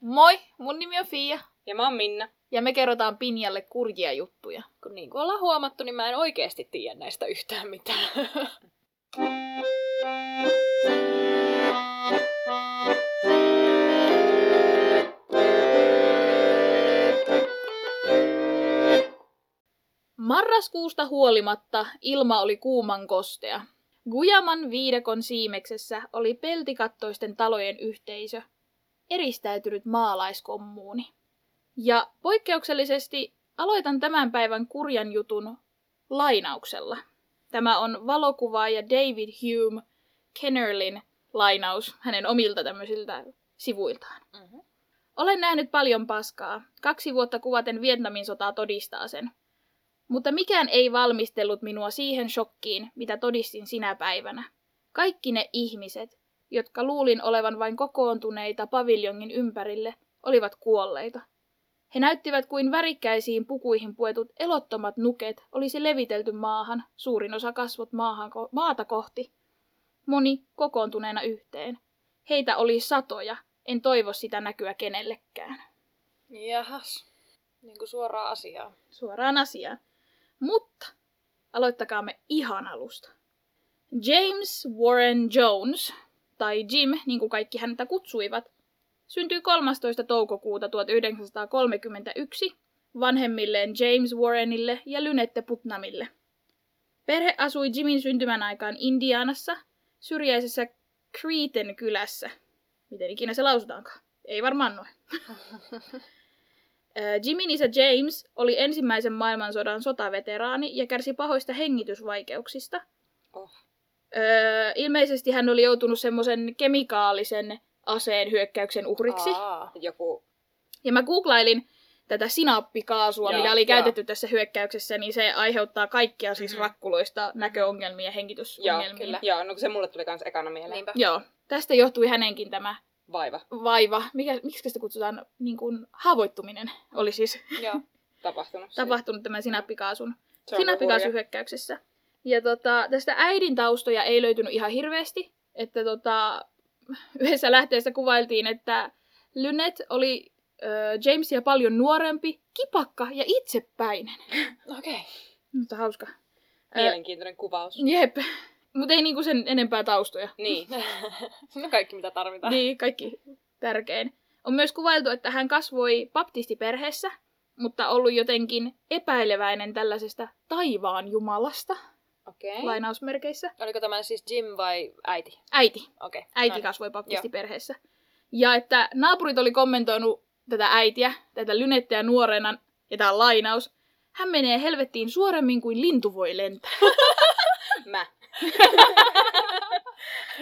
Moi, mun nimi on Fia. Ja mä oon Minna. Ja me kerrotaan Pinjalle kurjia juttuja. Kun niin kuin ollaan huomattu, niin mä en oikeasti tiedä näistä yhtään mitään. Marraskuusta huolimatta ilma oli kuuman kostea. Gujaman viidekon siimeksessä oli peltikattoisten talojen yhteisö, eristäytynyt maalaiskommuuni. Ja poikkeuksellisesti aloitan tämän päivän kurjan jutun lainauksella. Tämä on valokuvaaja David Hume Kennerlin lainaus hänen omilta tämmöisiltä sivuiltaan. Mm-hmm. Olen nähnyt paljon paskaa. Kaksi vuotta kuvaten Vietnamin sotaa todistaa sen. Mutta mikään ei valmistellut minua siihen shokkiin, mitä todistin sinä päivänä. Kaikki ne ihmiset, jotka luulin olevan vain kokoontuneita paviljongin ympärille, olivat kuolleita. He näyttivät kuin värikkäisiin pukuihin puetut elottomat nuket olisi levitelty maahan, suurin osa kasvot maahan, maata kohti. Moni kokoontuneena yhteen. Heitä oli satoja, en toivo sitä näkyä kenellekään. Jahas, niin kuin suoraan asiaan. Suoraan asiaan. Mutta aloittakaamme ihan alusta. James Warren Jones, tai Jim, niin kuin kaikki häntä kutsuivat, syntyi 13. toukokuuta 1931 vanhemmilleen James Warrenille ja Lynette Putnamille. Perhe asui Jimin syntymän aikaan Indianassa, syrjäisessä Creeten kylässä. Miten ikinä se lausutaankaan? Ei varmaan noin. Jimin isä James oli ensimmäisen maailmansodan sotaveteraani ja kärsi pahoista hengitysvaikeuksista. Oh. Öö, ilmeisesti hän oli joutunut semmoisen kemikaalisen aseen hyökkäyksen uhriksi. Aa, joku... Ja mä googlailin tätä sinappikaasua, Joo, mitä oli joo. käytetty tässä hyökkäyksessä, niin se aiheuttaa kaikkia siis Mhm. rakkuloista näköongelmia ja Joo, hengitysongelmia. kyllä. Joo, no se mulle tuli kans ekana mieleen. Niinpä. Joo. Tästä johtui hänenkin tämä Vaiva. vaiva, mikä, miksi sitä kutsutaan, niin kuin haavoittuminen oli siis Joo. Tapahtunut. tapahtunut tämän sinappikaasun, sinappikaasuhyökkäyksessä. Ja tota, tästä äidin taustoja ei löytynyt ihan hirveästi, että tota, yhdessä lähteessä kuvailtiin, että Lynette oli ö, Jamesia paljon nuorempi, kipakka ja itsepäinen. Okei. Okay. Mutta hauska. Mielenkiintoinen kuvaus. Jep. Mutta ei niinku sen enempää taustoja. Niin. No kaikki mitä tarvitaan. Niin, kaikki tärkein. On myös kuvailtu, että hän kasvoi baptistiperheessä, mutta ollut jotenkin epäileväinen tällaisesta taivaan jumalasta, Okei. Okay. lainausmerkeissä. Oliko tämä siis Jim vai äiti? Äiti. Okei. Äiti no niin. kasvoi baptistiperheessä. Ja että naapurit oli kommentoinut tätä äitiä, tätä lynetteä nuorena, ja tämä lainaus. Hän menee helvettiin suoremmin kuin lintu voi lentää. Mä.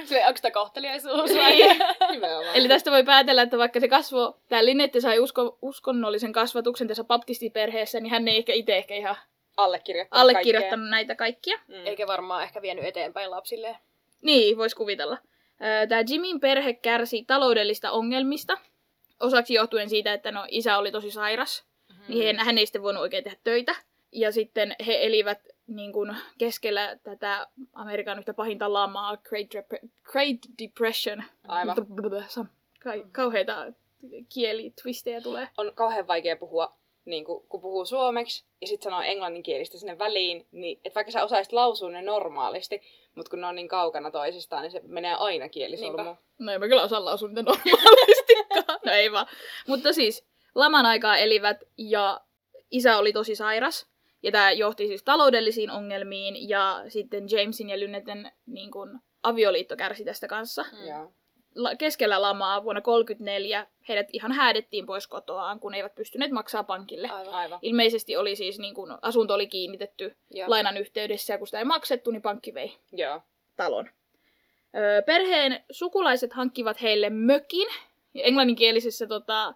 Se, onko tämä kohteliaisuus? Niin. Nimenomaan. Eli tästä voi päätellä, että vaikka se kasvo, tämä Linette sai usko, uskonnollisen kasvatuksen tässä baptistiperheessä, niin hän ei ehkä itse ehkä ihan allekirjoittanut allekirjoittanut näitä kaikkia. Mm. Eikä varmaan ehkä vienyt eteenpäin lapsille. Niin, voisi kuvitella. Tämä Jimin perhe kärsi taloudellista ongelmista, osaksi johtuen siitä, että no, isä oli tosi sairas, Mm-hmm. niin hän, hän ei sitten voinut oikein tehdä töitä. Ja sitten he elivät niin kuin, keskellä tätä Amerikan yhtä pahinta lamaa, Great, Dep- Great Depression. Aivan. Ka- kauheita kielitwistejä tulee. On kauhean vaikea puhua, niin kun, kun puhuu suomeksi ja sitten sanoo englanninkielistä sinne väliin, niin että vaikka sä osaisit lausua ne normaalisti, mutta kun ne on niin kaukana toisistaan, niin se menee aina kielisolmuun. No en mä kyllä osaa lausua niitä normaalistikaan. No ei vaan. Mutta siis laman aikaa elivät ja isä oli tosi sairas. Ja tämä johti siis taloudellisiin ongelmiin ja sitten Jamesin ja Lynnetten niin kun, avioliitto kärsi tästä kanssa. Mm. Keskellä lamaa vuonna 1934 heidät ihan häädettiin pois kotoaan, kun eivät pystyneet maksaa pankille. Aivan. Aivan. Ilmeisesti oli siis niin kun, asunto oli kiinnitetty Joo. lainan yhteydessä ja kun sitä ei maksettu, niin pankki vei Joo. talon. Öö, perheen sukulaiset hankkivat heille mökin. Englanninkielisessä tota,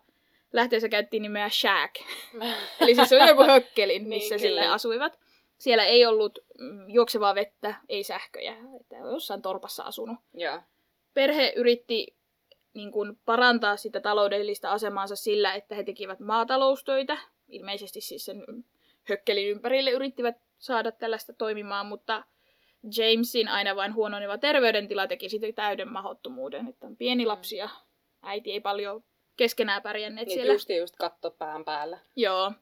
lähteessä käyttiin nimeä shack. Eli siis se on joku hökkelin, missä Niin, sille asuivat. Siellä ei ollut mm, juoksevaa vettä, ei sähköjä. Että jossain torpassa asunut. Joo. Perhe yritti niin kuin, parantaa sitä taloudellista asemaansa sillä, että he tekivät maataloustöitä. Ilmeisesti siis sen hökkelin ympärille yrittivät saada tällaista toimimaan, mutta Jamesin aina vain huononeva terveydentila teki sitten täyden mahottomuuden, että on pieni lapsi ja äiti ei paljon keskenään pärjänneet Niin siellä. just just katto pään päällä. Joo.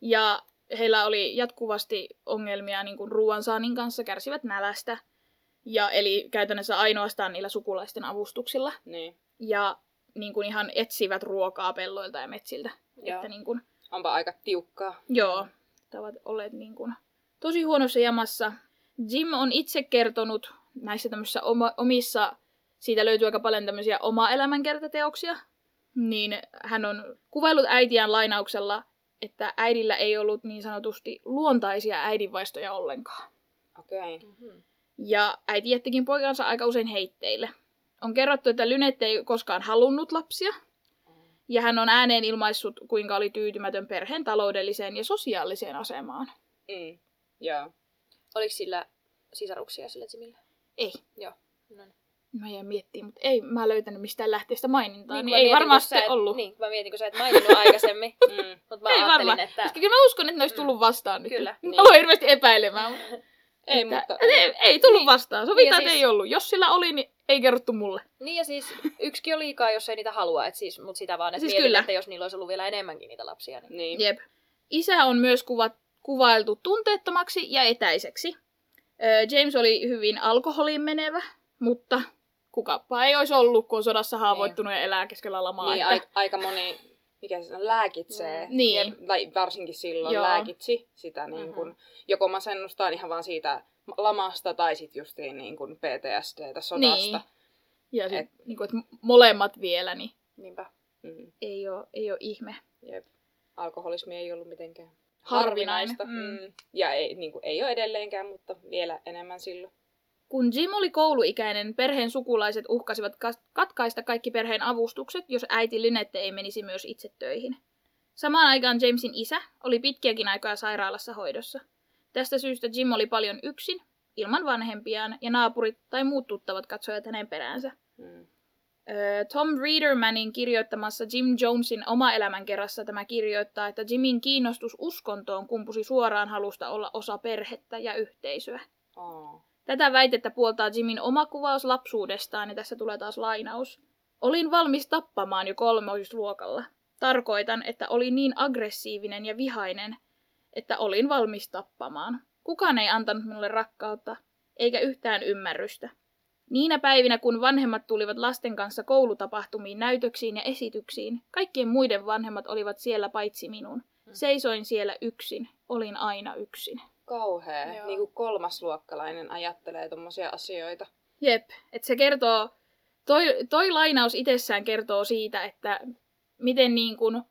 Ja heillä oli jatkuvasti ongelmia niin kuin ruoansaannin kanssa, kärsivät nälästä. Ja eli käytännössä ainoastaan niillä sukulaisten avustuksilla. Niin. Ja niin kuin ihan etsivät ruokaa pelloilta ja metsiltä. Joo. Että niin kuin, Onpa aika tiukkaa. joo, ovat olleet niin kuin tosi huonossa jamassa. Jim on itse kertonut näissä tämmöisissä oma, omissa, siitä löytyy aika paljon tämmöisiä oma elämänkertateoksia, niin hän on kuvaillut äitiään lainauksella, että äidillä ei ollut niin sanotusti luontaisia äidinvaistoja ollenkaan. Okei. Okay. Mhm. Ja äiti jättikin poikansa aika usein heitteille. On kerrottu, että Lynette ei koskaan halunnut lapsia, ja hän on ääneen ilmaissut, kuinka oli tyytymätön perheen taloudelliseen ja sosiaaliseen asemaan. Mm. Joo. Oliko sillä sisaruksia sillä Jimillä? Ei. Joo. No niin. Mä jäin miettimään, mutta ei mä löytänyt mistään lähteestä mainintaa. Niin, niin mä ei varmasti et, ollut. Niin, mä mietin, kun sä et maininnut aikaisemmin. Mm. Mutta mä ei varmaan. että... Koska kyllä mä uskon, että ne olisi tullut vastaan nyt. Kyllä, Niin. Aloin hirveästi epäilemään. Ei, että, mutta... Ei, ei tullut Niin. vastaan. Sovitaan, Niin että siis- ei ollut. Jos sillä oli, niin ei kerrottu mulle. Niin ja siis yksikin on liikaa, jos ei niitä halua. Et siis, mutta sitä vaan, että Siis mietin, kyllä. että jos niillä olisi ollut vielä enemmänkin niitä lapsia. Niin... Niin. Jep. Isä on myös kuvat, kuvailtu tunteettomaksi ja etäiseksi. Ö, James oli hyvin alkoholiin menevä, mutta kukapa ei olisi ollut, kun on sodassa haavoittunut ja elää keskellä lamaa. Niin, että... ai, aika moni, mikä se on, lääkitsee. Mm. Niin. Tai varsinkin silloin Joo. lääkitsi sitä niin kuin, joko masennustaan ihan vaan siitä lamasta tai sitten justiin niin kuin PTSDtä sodasta. Niin. Ja sit, Et- niin kuin, että molemmat vielä, niin Niinpä. Mm. ei ole, ei ole ihme. Jep. Alkoholismi ei ollut mitenkään Harvinainen, harvinaista. mm. Mm. Ja ei, niin kuin, ei ole edelleenkään, mutta vielä enemmän silloin. Kun Jim oli kouluikäinen, perheen sukulaiset uhkasivat kas- katkaista kaikki perheen avustukset, jos äiti Lynette ei menisi myös itse töihin. Samaan aikaan Jamesin isä oli pitkiäkin aikaa sairaalassa hoidossa. Tästä syystä Jim oli paljon yksin, ilman vanhempiaan, ja naapurit tai muut tuttavat katsoivat hänen peräänsä. Mm. Tom Reedermanin kirjoittamassa Jim Jonesin oma elämänkerrassa tämä kirjoittaa, että Jimin kiinnostus uskontoon kumpusi suoraan halusta olla osa perhettä ja yhteisöä. Oh. Tätä väitettä puoltaa Jimin oma kuvaus lapsuudestaan, ja tässä tulee taas lainaus. Olin valmis tappamaan jo kolmoisluokalla. Tarkoitan, että olin niin aggressiivinen ja vihainen, että olin valmis tappamaan. Kukaan ei antanut minulle rakkautta, eikä yhtään ymmärrystä. Niinä päivinä, kun vanhemmat tulivat lasten kanssa koulutapahtumiin, näytöksiin ja esityksiin, kaikkien muiden vanhemmat olivat siellä paitsi minun. Seisoin siellä yksin. Olin aina yksin. Kauhea. Joo. Niin kuin kolmasluokkalainen ajattelee tommosia asioita. Jep, että se kertoo, toi, toi lainaus itsessään kertoo siitä, että miten niin kuin,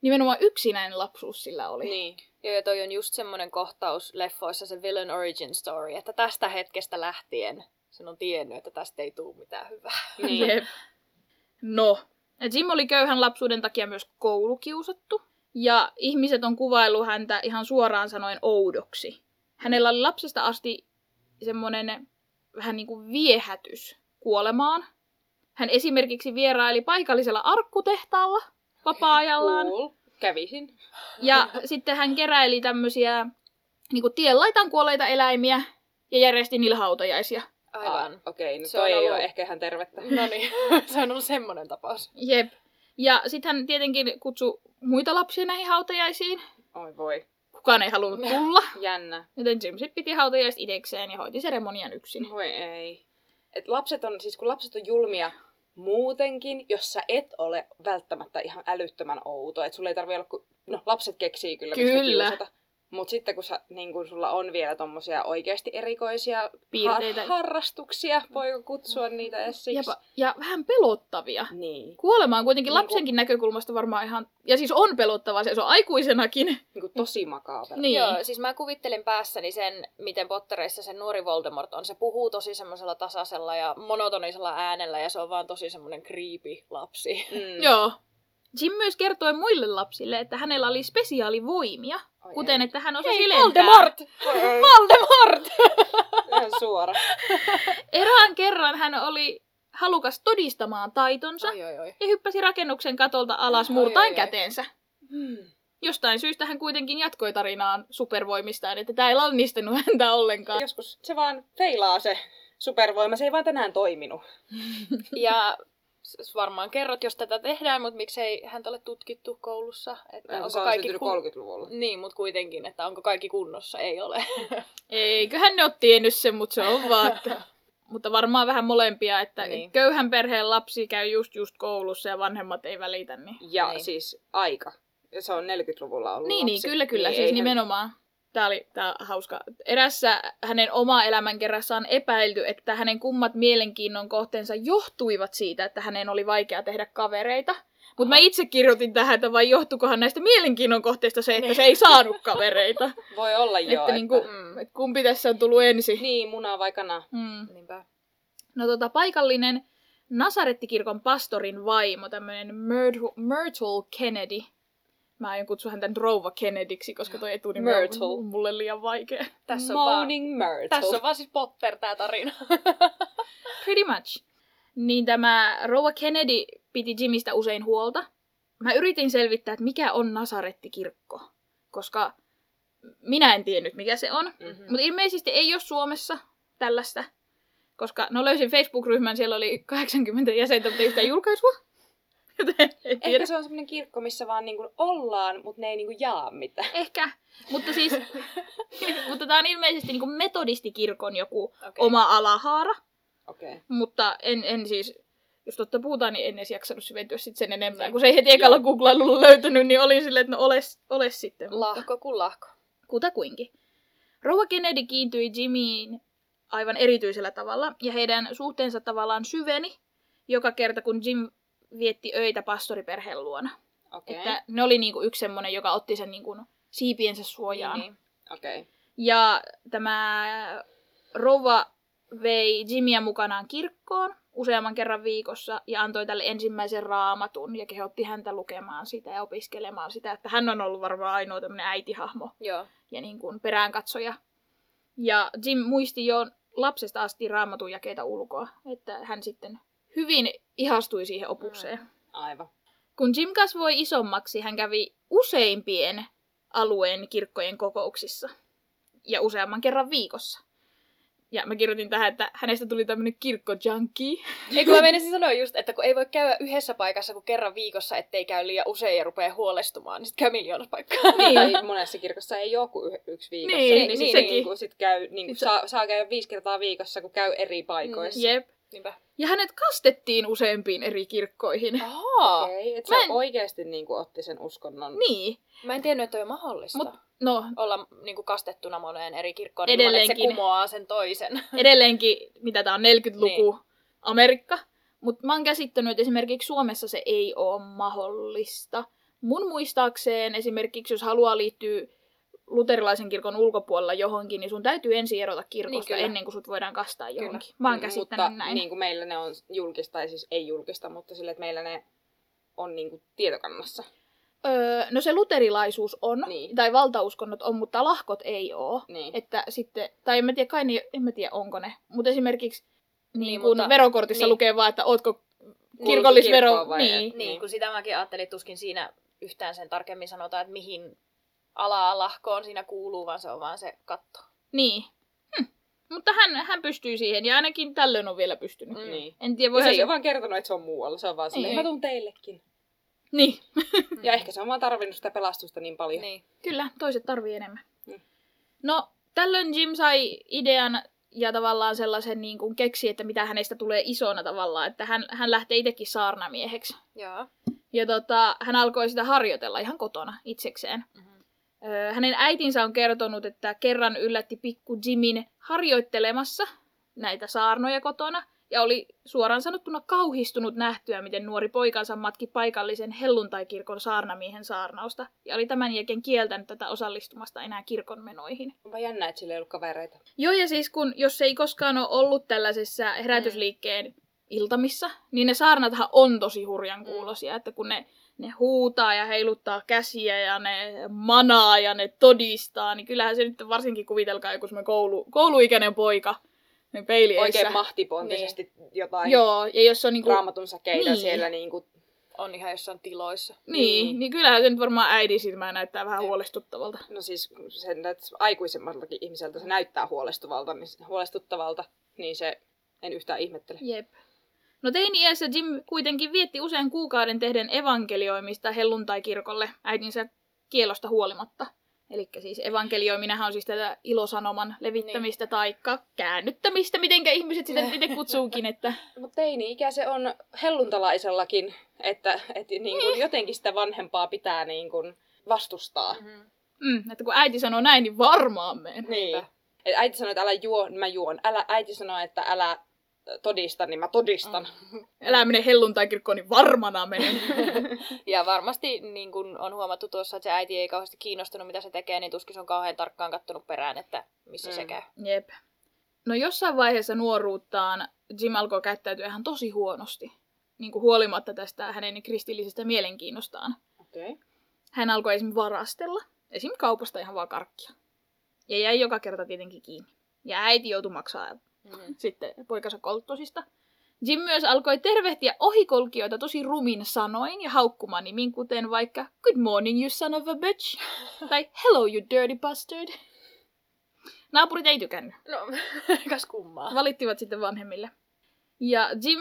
nimenomaan yksinäinen lapsuus sillä oli. Niin. Joo, ja toi on just semmoinen kohtaus leffoissa, se villain origin story, että tästä hetkestä lähtien sen on tiennyt, että tästä ei tule mitään hyvää. niin. Jep. No, Jim oli köyhän lapsuuden takia myös koulukiusattu, ja ihmiset on kuvaillut häntä ihan suoraan sanoen oudoksi. Hänellä oli lapsesta asti semmoinen vähän niin kuin viehätys kuolemaan. Hän esimerkiksi vieraili paikallisella arkkutehtaalla vapaa-ajallaan. Cool. Kävisin. Ja sitten hän keräili tämmöisiä niin kuin tienlaitaan kuolleita eläimiä ja järjesti niille hautajaisia. Aivan. Okei, no Se toi on ei ollut- ole ehkä ihan tervettä. No niin, se on ollut semmoinen tapaus. Jep. Ja sitten hän tietenkin kutsui muita lapsia näihin hautajaisiin. Oi voi. Kukaan ei halunnut tulla, Jännä. joten Jim sit piti hautajaiset itsekseen ja hoiti seremonian yksin. Voi ei. Et lapset on, siis kun lapset on julmia muutenkin, jos sä et ole välttämättä ihan älyttömän outo. Et sulla ei tarvi olla, kun, no lapset keksii kyllä, mistä Kyllä. kiusata. Mutta sitten kun, sä, niin kun sulla on vielä tommosia oikeasti erikoisia Piirteitä. har- harrastuksia, voiko kutsua niitä edes Ja, siksi? pa- ja vähän pelottavia. Niin. Kuolema on kuitenkin Niin kuin- lapsenkin näkökulmasta varmaan ihan... Ja siis on pelottavaa, se on aikuisenakin. Niin kuin tosi makaavaa. Niin. Joo, siis mä kuvittelin päässäni sen, miten Pottereissa se nuori Voldemort on. Se puhuu tosi semmoisella tasaisella ja monotonisella äänellä ja se on vaan tosi semmoinen creepy lapsi. Mm. Joo. Jim myös kertoi muille lapsille, että hänellä oli spesiaalivoimia, Oi kuten ei. että hän osasi Hei, lentää. Voldemort! Ei. Voldemort! Ihan suora. Erään kerran hän oli halukas todistamaan taitonsa Oi, oi, oi. ja hyppäsi rakennuksen katolta alas Ai, murtain ai, ai. käteensä. Hmm. Jostain syystä hän kuitenkin jatkoi tarinaan supervoimistaan, että tämä ei lannistanut häntä ollenkaan. Joskus se vaan feilaa se supervoima, se ei vaan tänään toiminut. Ja Varmaan kerrot, jos tätä tehdään, mutta miksei häntä ole tutkittu koulussa. Että No, onko se on kaikki syntynyt 30-luvulla. Niin, mutta kuitenkin, että onko kaikki kunnossa. Ei ole. Eiköhän ne ole tiennyt sen, mutta se on vaan. Mutta varmaan vähän molempia, että Niin. niin. köyhän perheen lapsi käy just just koulussa ja vanhemmat ei välitä. Niin, Ja Niin. siis aika. Se on 40-luvulla ollut niin, niin lapsi. kyllä, kyllä. Niin siis eihän- nimenomaan. Tämä oli tää hauska. Erässä hänen oma elämänkerrassa on epäilty, että hänen kummat mielenkiinnon kohteensa johtuivat siitä, että hänen oli vaikea tehdä kavereita. Mutta mä itse kirjoitin tähän, että vai johtukohan näistä mielenkiinnon kohteista se, että se ei saanut kavereita. Voi olla joo. että niinku, Mm. et kumpi tässä on tullut ensin. Niin, muna vai kana. Mm. Niinpä. No tota, paikallinen Nasarettikirkon pastorin vaimo, tämmöinen Myrtle Kennedy. Mä aion kutsua häntä rouva Kennedyksi, koska toi etunimi Myrtle. on mulle liian vaikea. Tässä on, vaan, Moaning Myrtle. tässä on vaan siis Potter tää tarina. Pretty much. Niin tämä rouva Kennedy piti Jimistä usein huolta. Mä yritin selvittää, että mikä on Nasarettikirkko, koska minä en tiennyt, mikä se on. Mhm. Mutta ilmeisesti ei ole Suomessa tällaista, koska no löysin Facebook-ryhmän, siellä oli 80 jäsentä, mutta ei yhtään julkaisua. Joten tiedä. Ehkä se on semmoinen kirkko, missä vaan niinku ollaan, mutta ne ei niinku jaa mitään. Ehkä. Mutta siis, mutta tämä on ilmeisesti niin metodistikirkon joku Okei. oma alahaara. Okay. Mutta en, en siis, jos totta puhutaan, niin en edes jaksanut syventyä sit sen enempää. Niin. Kun se ei heti ekalla googlailulla löytänyt, niin olin silleen, että no oles, oles sitten. Lahko kuin lahko. kutakuinkin. Rouva Kennedy kiintyi Jimmyin aivan erityisellä tavalla, ja heidän suhteensa tavallaan syveni joka kerta, kun Jim vietti öitä pastoriperheen luona. Okei. Että ne oli niinku yksi semmoinen, joka otti sen niinku siipiensä suojaan. Niin, Okei. Ja tämä rouva vei Jimmyä mukanaan kirkkoon useamman kerran viikossa ja antoi tälle ensimmäisen raamatun ja kehotti häntä lukemaan sitä ja opiskelemaan sitä. Että hän on ollut varmaan ainoa tämmöinen äitihahmo Joo. ja niin kuin peräänkatsoja. Ja Jim muisti jo lapsesta asti raamatun jakeita ulkoa, että hän sitten hyvin ihastui siihen opukseen. Aivan. Kun Jim kasvoi isommaksi, hän kävi useimpien alueen kirkkojen kokouksissa. Ja useamman kerran viikossa. Ja mä kirjoitin tähän, että hänestä tuli tämmönen kirkkojunkie. Ei kun mä menisin sanoa just, että kun ei voi käydä yhdessä paikassa kuin kerran viikossa, ettei käy liian usein ja rupea huolestumaan, niin sit käy miljoonassa paikkaa. Niin. Tai monessa kirkossa ei ole kuin yksi viikossa. Niin, niin, niin, sit sekin. niinku sit käy, niinku, Sit saa, saa käydä viisi kertaa viikossa, kun käy eri paikoissa. Jep. Niinpä. Ja hänet kastettiin useampiin eri kirkkoihin. Ahaa. Okei, että se en- oikeasti niinku otti sen uskonnon. Niin. Mä en tiennyt, että on mahdollista. Mut no, Olla niin kuin kastettuna moneen eri kirkkoon ilman, että se Edelleenkin. kumoaa sen toisen. edelleenkin, mitä tää on 40-luku Amerikka. Mutta mä oon käsittänyt, että esimerkiksi Suomessa se ei ole mahdollista. Mun muistaakseen esimerkiksi, jos haluaa liittyä luterilaisen kirkon ulkopuolella johonkin, niin sun täytyy ensin erota kirkosta Niin, kyllä. ennen kuin sut voidaan kastaa Kyllä. johonkin. Mä oon mutta käsittänyt näin. niin kuin meillä ne on julkista, tai siis ei julkista, mutta sille, että meillä ne on niinku tietokannassa. Öö, no se luterilaisuus on, Niin. tai valtauskonnot on, mutta lahkot ei oo. Niin. Että sitten, tai en mä tiedä, kai ne, en mä tiedä onko ne, mutta esimerkiksi niin, Niin, kun mutta- verokortissa niin. lukee vaan, että ootko kirkollisvero... Niin. Niin, Niin. kun sitä mäkin ajattelin, että tuskin siinä yhtään sen tarkemmin sanotaan, että mihin alaa lahkoon siinä kuuluu, vaan se on vaan se katto. Niin. Hm. Mutta hän, hän pystyy siihen, ja ainakin tällöin on vielä pystynyt. Mm. Niin. En tiedä, Ja se ei ole vaan kertonut, että se on muualla. Se on vaan silleen, mä tuun teillekin. Niin, Ja ehkä se on vaan tarvinnut sitä pelastusta niin paljon. Niin. kyllä, toiset tarvii enemmän. Mm. No, tällöin Jim sai idean ja tavallaan sellaisen niin kuin keksi, että mitä hänestä tulee isona tavallaan, että hän, hän lähtee itsekin saarnamieheksi. Joo. Ja tota, hän alkoi sitä harjoitella ihan kotona itsekseen. Mm-hmm. Hänen äitinsä on kertonut, että kerran yllätti pikku Jimin harjoittelemassa näitä saarnoja kotona, ja oli suoraan sanottuna kauhistunut nähtyä, miten nuori poikansa matki paikallisen helluntaikirkon saarnamiehen saarnausta, ja oli tämän jälkeen kieltänyt tätä osallistumasta enää kirkon menoihin. Onpa jännä, että sillä ei ollut kavereita. Joo, ja siis kun, jos ei koskaan ole ollut tällaisessa herätysliikkeen iltamissa, niin ne saarnathan on tosi hurjan kuulosia, että kun ne, ne huutaa ja heiluttaa käsiä ja ne manaa ja ne todistaa, niin kyllähän se nyt varsinkin kuvitelkaa joku semmoinen koulu, kouluikäinen poika ne peili Oikein mahtipontisesti jotain Joo, ja jos on niinku... raamatun säkeitä Niin. siellä niinku... On ihan jossain tiloissa. Niin, Niin. niin, niin kyllähän se nyt varmaan äidin silmään näyttää vähän Jep. huolestuttavalta. No siis sen, että aikuisemmaltakin ihmiseltä se näyttää huolestuvalta, niin, huolestuttavalta, niin se en yhtään ihmettele. Jep. No teini-iässä Jim kuitenkin vietti usean kuukauden tehden evankelioimista helluntai-kirkolle äitinsä kielosta huolimatta. Eli siis evankelioiminenhan on siis tätä ilosanoman levittämistä niin. tai käännyttämistä, mitenkä ihmiset sitä itse kutsuukin. Että... Mutta teini-ikä se on helluntalaisellakin, että, että niin kuin jotenkin sitä vanhempaa pitää niin kuin vastustaa. Mm-hmm. Mm, että kun äiti sanoo näin, niin varmaan menen. Niin. Et äiti sanoo, että älä juo, niin mä juon. Älä, äiti sanoo, että älä todista, niin mä todistan. Mm. Älä mene helluntai-kirkkoon, niin varmana menen. ja varmasti niin kun on huomattu tuossa, että se äiti ei kauheasti kiinnostunut, mitä se tekee, niin tuskin se on kauhean tarkkaan kattonut perään, että missä mm. se käy. Jep. No jossain vaiheessa nuoruuttaan Jim alkoi käyttäytyä ihan tosi huonosti, niin kuin huolimatta tästä hänen kristillisestä mielenkiinnostaan. Okay. Hän alkoi esimerkiksi varastella, esim. kaupasta ihan vaan karkkia. Ja jäi joka kerta tietenkin kiinni. Ja äiti joutui maksaa mm. sitten poikansa kolttosista. Jim myös alkoi tervehtiä ohikolkijoita tosi rumin sanoin ja haukkumaan nimin, kuten vaikka Good morning, you son of a bitch, tai Hello, you dirty bastard. Naapurit ei tykännyt. No, kas kummaa. Valittivat sitten vanhemmille. Ja Jim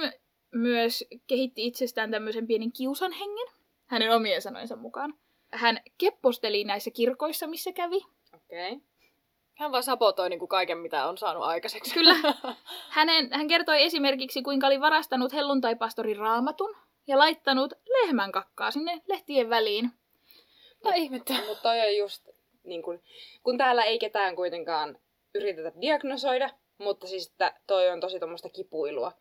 myös kehitti itsestään tämmöisen pienen kiusan hengen, hänen omien sanoinsa mukaan. Hän kepposteli näissä kirkoissa, missä kävi. Okei. Okay. Hän vaan sapotoi niin kuin kaiken, mitä on saanut aikaiseksi. Kyllä. Hänen, hän kertoi esimerkiksi, kuinka oli varastanut helluntaipastorin raamatun ja laittanut lehmän kakkaa sinne lehtien väliin. No ihmettä. Mutta toi on just, niin kun, kun täällä ei ketään kuitenkaan yritetä diagnosoida, mutta siis että toi on tosi tuommoista kipuilua.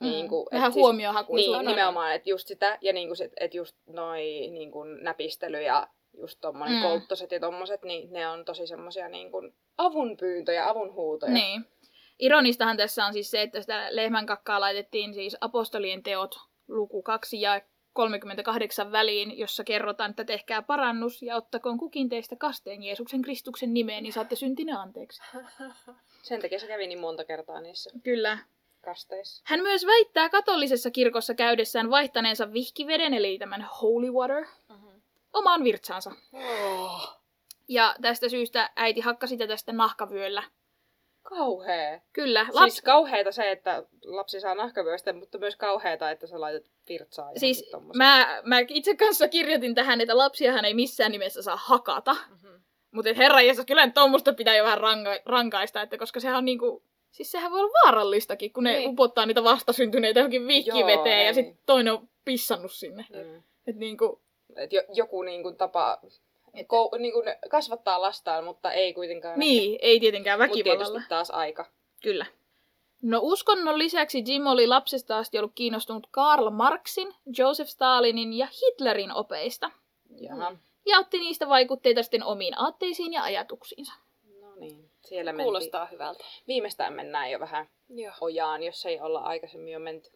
Mm. Niin kuin, Vähän siis, huomiohakuisuutta. Niin, nimenomaan, että just sitä, ja niin kuin että just noi niin kuin näpistely ja just tommonen mm. kolttoset ja tommoset, niin ne on tosi semmosia niin kuin avunpyyntöjä, avunhuutoja. Niin. Ironistahan tässä on siis se, että sitä lehmän kakkaa laitettiin siis apostolien teot luku 2 ja 38 väliin, jossa kerrotaan, että tehkää parannus ja ottakoon kukin teistä kasteen Jeesuksen Kristuksen nimeen, niin saatte syntinä anteeksi. Sen takia se kävi niin monta kertaa niissä. Kyllä. Kasteissa. Hän myös väittää katolisessa kirkossa käydessään vaihtaneensa vihkiveden, eli tämän holy water, uh-huh. Omaan virtsaansa. Oh. Ja tästä syystä äiti hakkasi tätä sitten nahkavyöllä. Kauhea. Kyllä. Laps... Siis kauheeta se, että lapsi saa nahkavyöstä, mutta myös kauheeta, että sä laitat virtsaa. Siis mä, mä itse kanssa kirjoitin tähän, että lapsiahan ei missään nimessä saa hakata. Mm-hmm. Mutta herra Jeesus, kyllä tuommoista pitää jo vähän ranka- rankaista, että koska sehän on niinku... Siis sehän voi olla vaarallistakin, kun ne niin. upottaa niitä vastasyntyneitä johonkin vihkiveteen Joo, ja sitten toinen on pissannut sinne. Mm. Et niinku... Et jo, joku niinku tapa että... Kou, niin kuin kasvattaa lastaan, mutta ei kuitenkaan... Niin, ei tietenkään väkivallalla. Mutta taas aika. Kyllä. No uskonnon lisäksi Jim oli lapsesta asti ollut kiinnostunut Karl Marxin, Joseph Stalinin ja Hitlerin opeista. Jaha. Ja otti niistä vaikutteita sitten omiin aatteisiin ja ajatuksiinsa. No niin, siellä Kuulostaa mentiin. hyvältä. Viimeistään mennään jo vähän Joo. ojaan, jos ei olla aikaisemmin jo menty.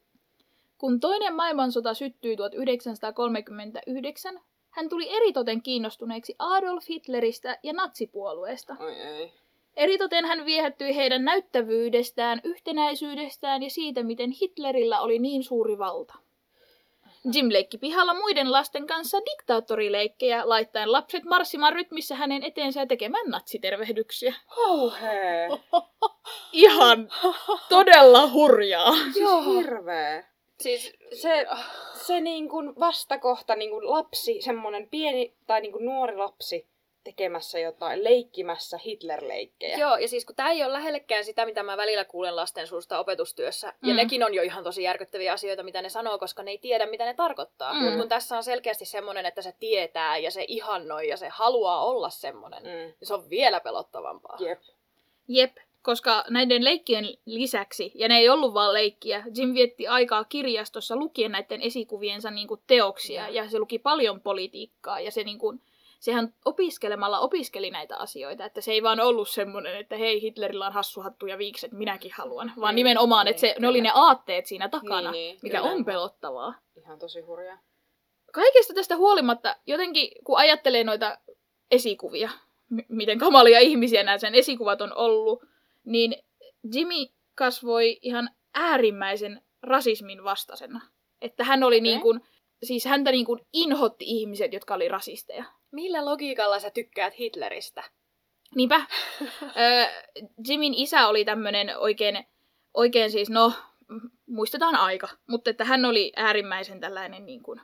Kun toinen maailmansota syttyi 1939, hän tuli eritoten kiinnostuneeksi Adolf Hitleristä ja natsipuolueesta. Oi ei. Eritoten hän viehättyi heidän näyttävyydestään, yhtenäisyydestään ja siitä, miten Hitlerillä oli niin suuri valta. Jim leikki pihalla muiden lasten kanssa diktaattorileikkejä, laittaen lapset marssimaan rytmissä hänen eteensä ja tekemään natsitervehdyksiä. Kauhee! Ihan todella hurjaa. Joo, hirveä. Siis se, se niin kuin vastakohta, niin kuin lapsi, semmoinen pieni tai niin kuin nuori lapsi tekemässä jotain, leikkimässä Hitler-leikkejä. Joo, ja siis kun tämä ei ole lähellekään sitä, mitä mä välillä kuulen lasten suusta opetustyössä, mm. ja nekin on jo ihan tosi järkyttäviä asioita, mitä ne sanoo, koska ne ei tiedä, mitä ne tarkoittaa. Mm. Mutta kun tässä on selkeästi semmoinen, että se tietää ja se ihannoi ja se haluaa olla semmoinen, mm. niin se on vielä pelottavampaa. Jep. Jep, koska näiden leikkien lisäksi, ja ne ei ollut vaan leikkiä, Jim vietti aikaa kirjastossa lukien näiden esikuviensa niin kuin teoksia, ja se luki paljon politiikkaa, ja se niin kuin, sehän opiskelemalla opiskeli näitä asioita, että se ei vaan ollut semmoinen, että hei, Hitlerillä on hassuhattu ja viikset, minäkin haluan, vaan mm, nimenomaan, että se, ne oli ne aatteet siinä takana, niin, niin, mikä kyllä. on pelottavaa. Ihan tosi hurjaa. Kaikesta tästä huolimatta, jotenkin kun ajattelee noita esikuvia, m- miten kamalia ihmisiä nämä sen esikuvat on ollut, niin Jimmy kasvoi ihan äärimmäisen rasismin vastaisena. Että hän oli okay. niin kuin, siis häntä niin kuin inhotti ihmiset, jotka oli rasisteja. Millä logiikalla sä tykkäät Hitleristä? Niinpä. Jimin isä oli tämmönen oikein, oikein siis, no, muistetaan aika. Mutta että hän oli äärimmäisen tällainen niin kuin,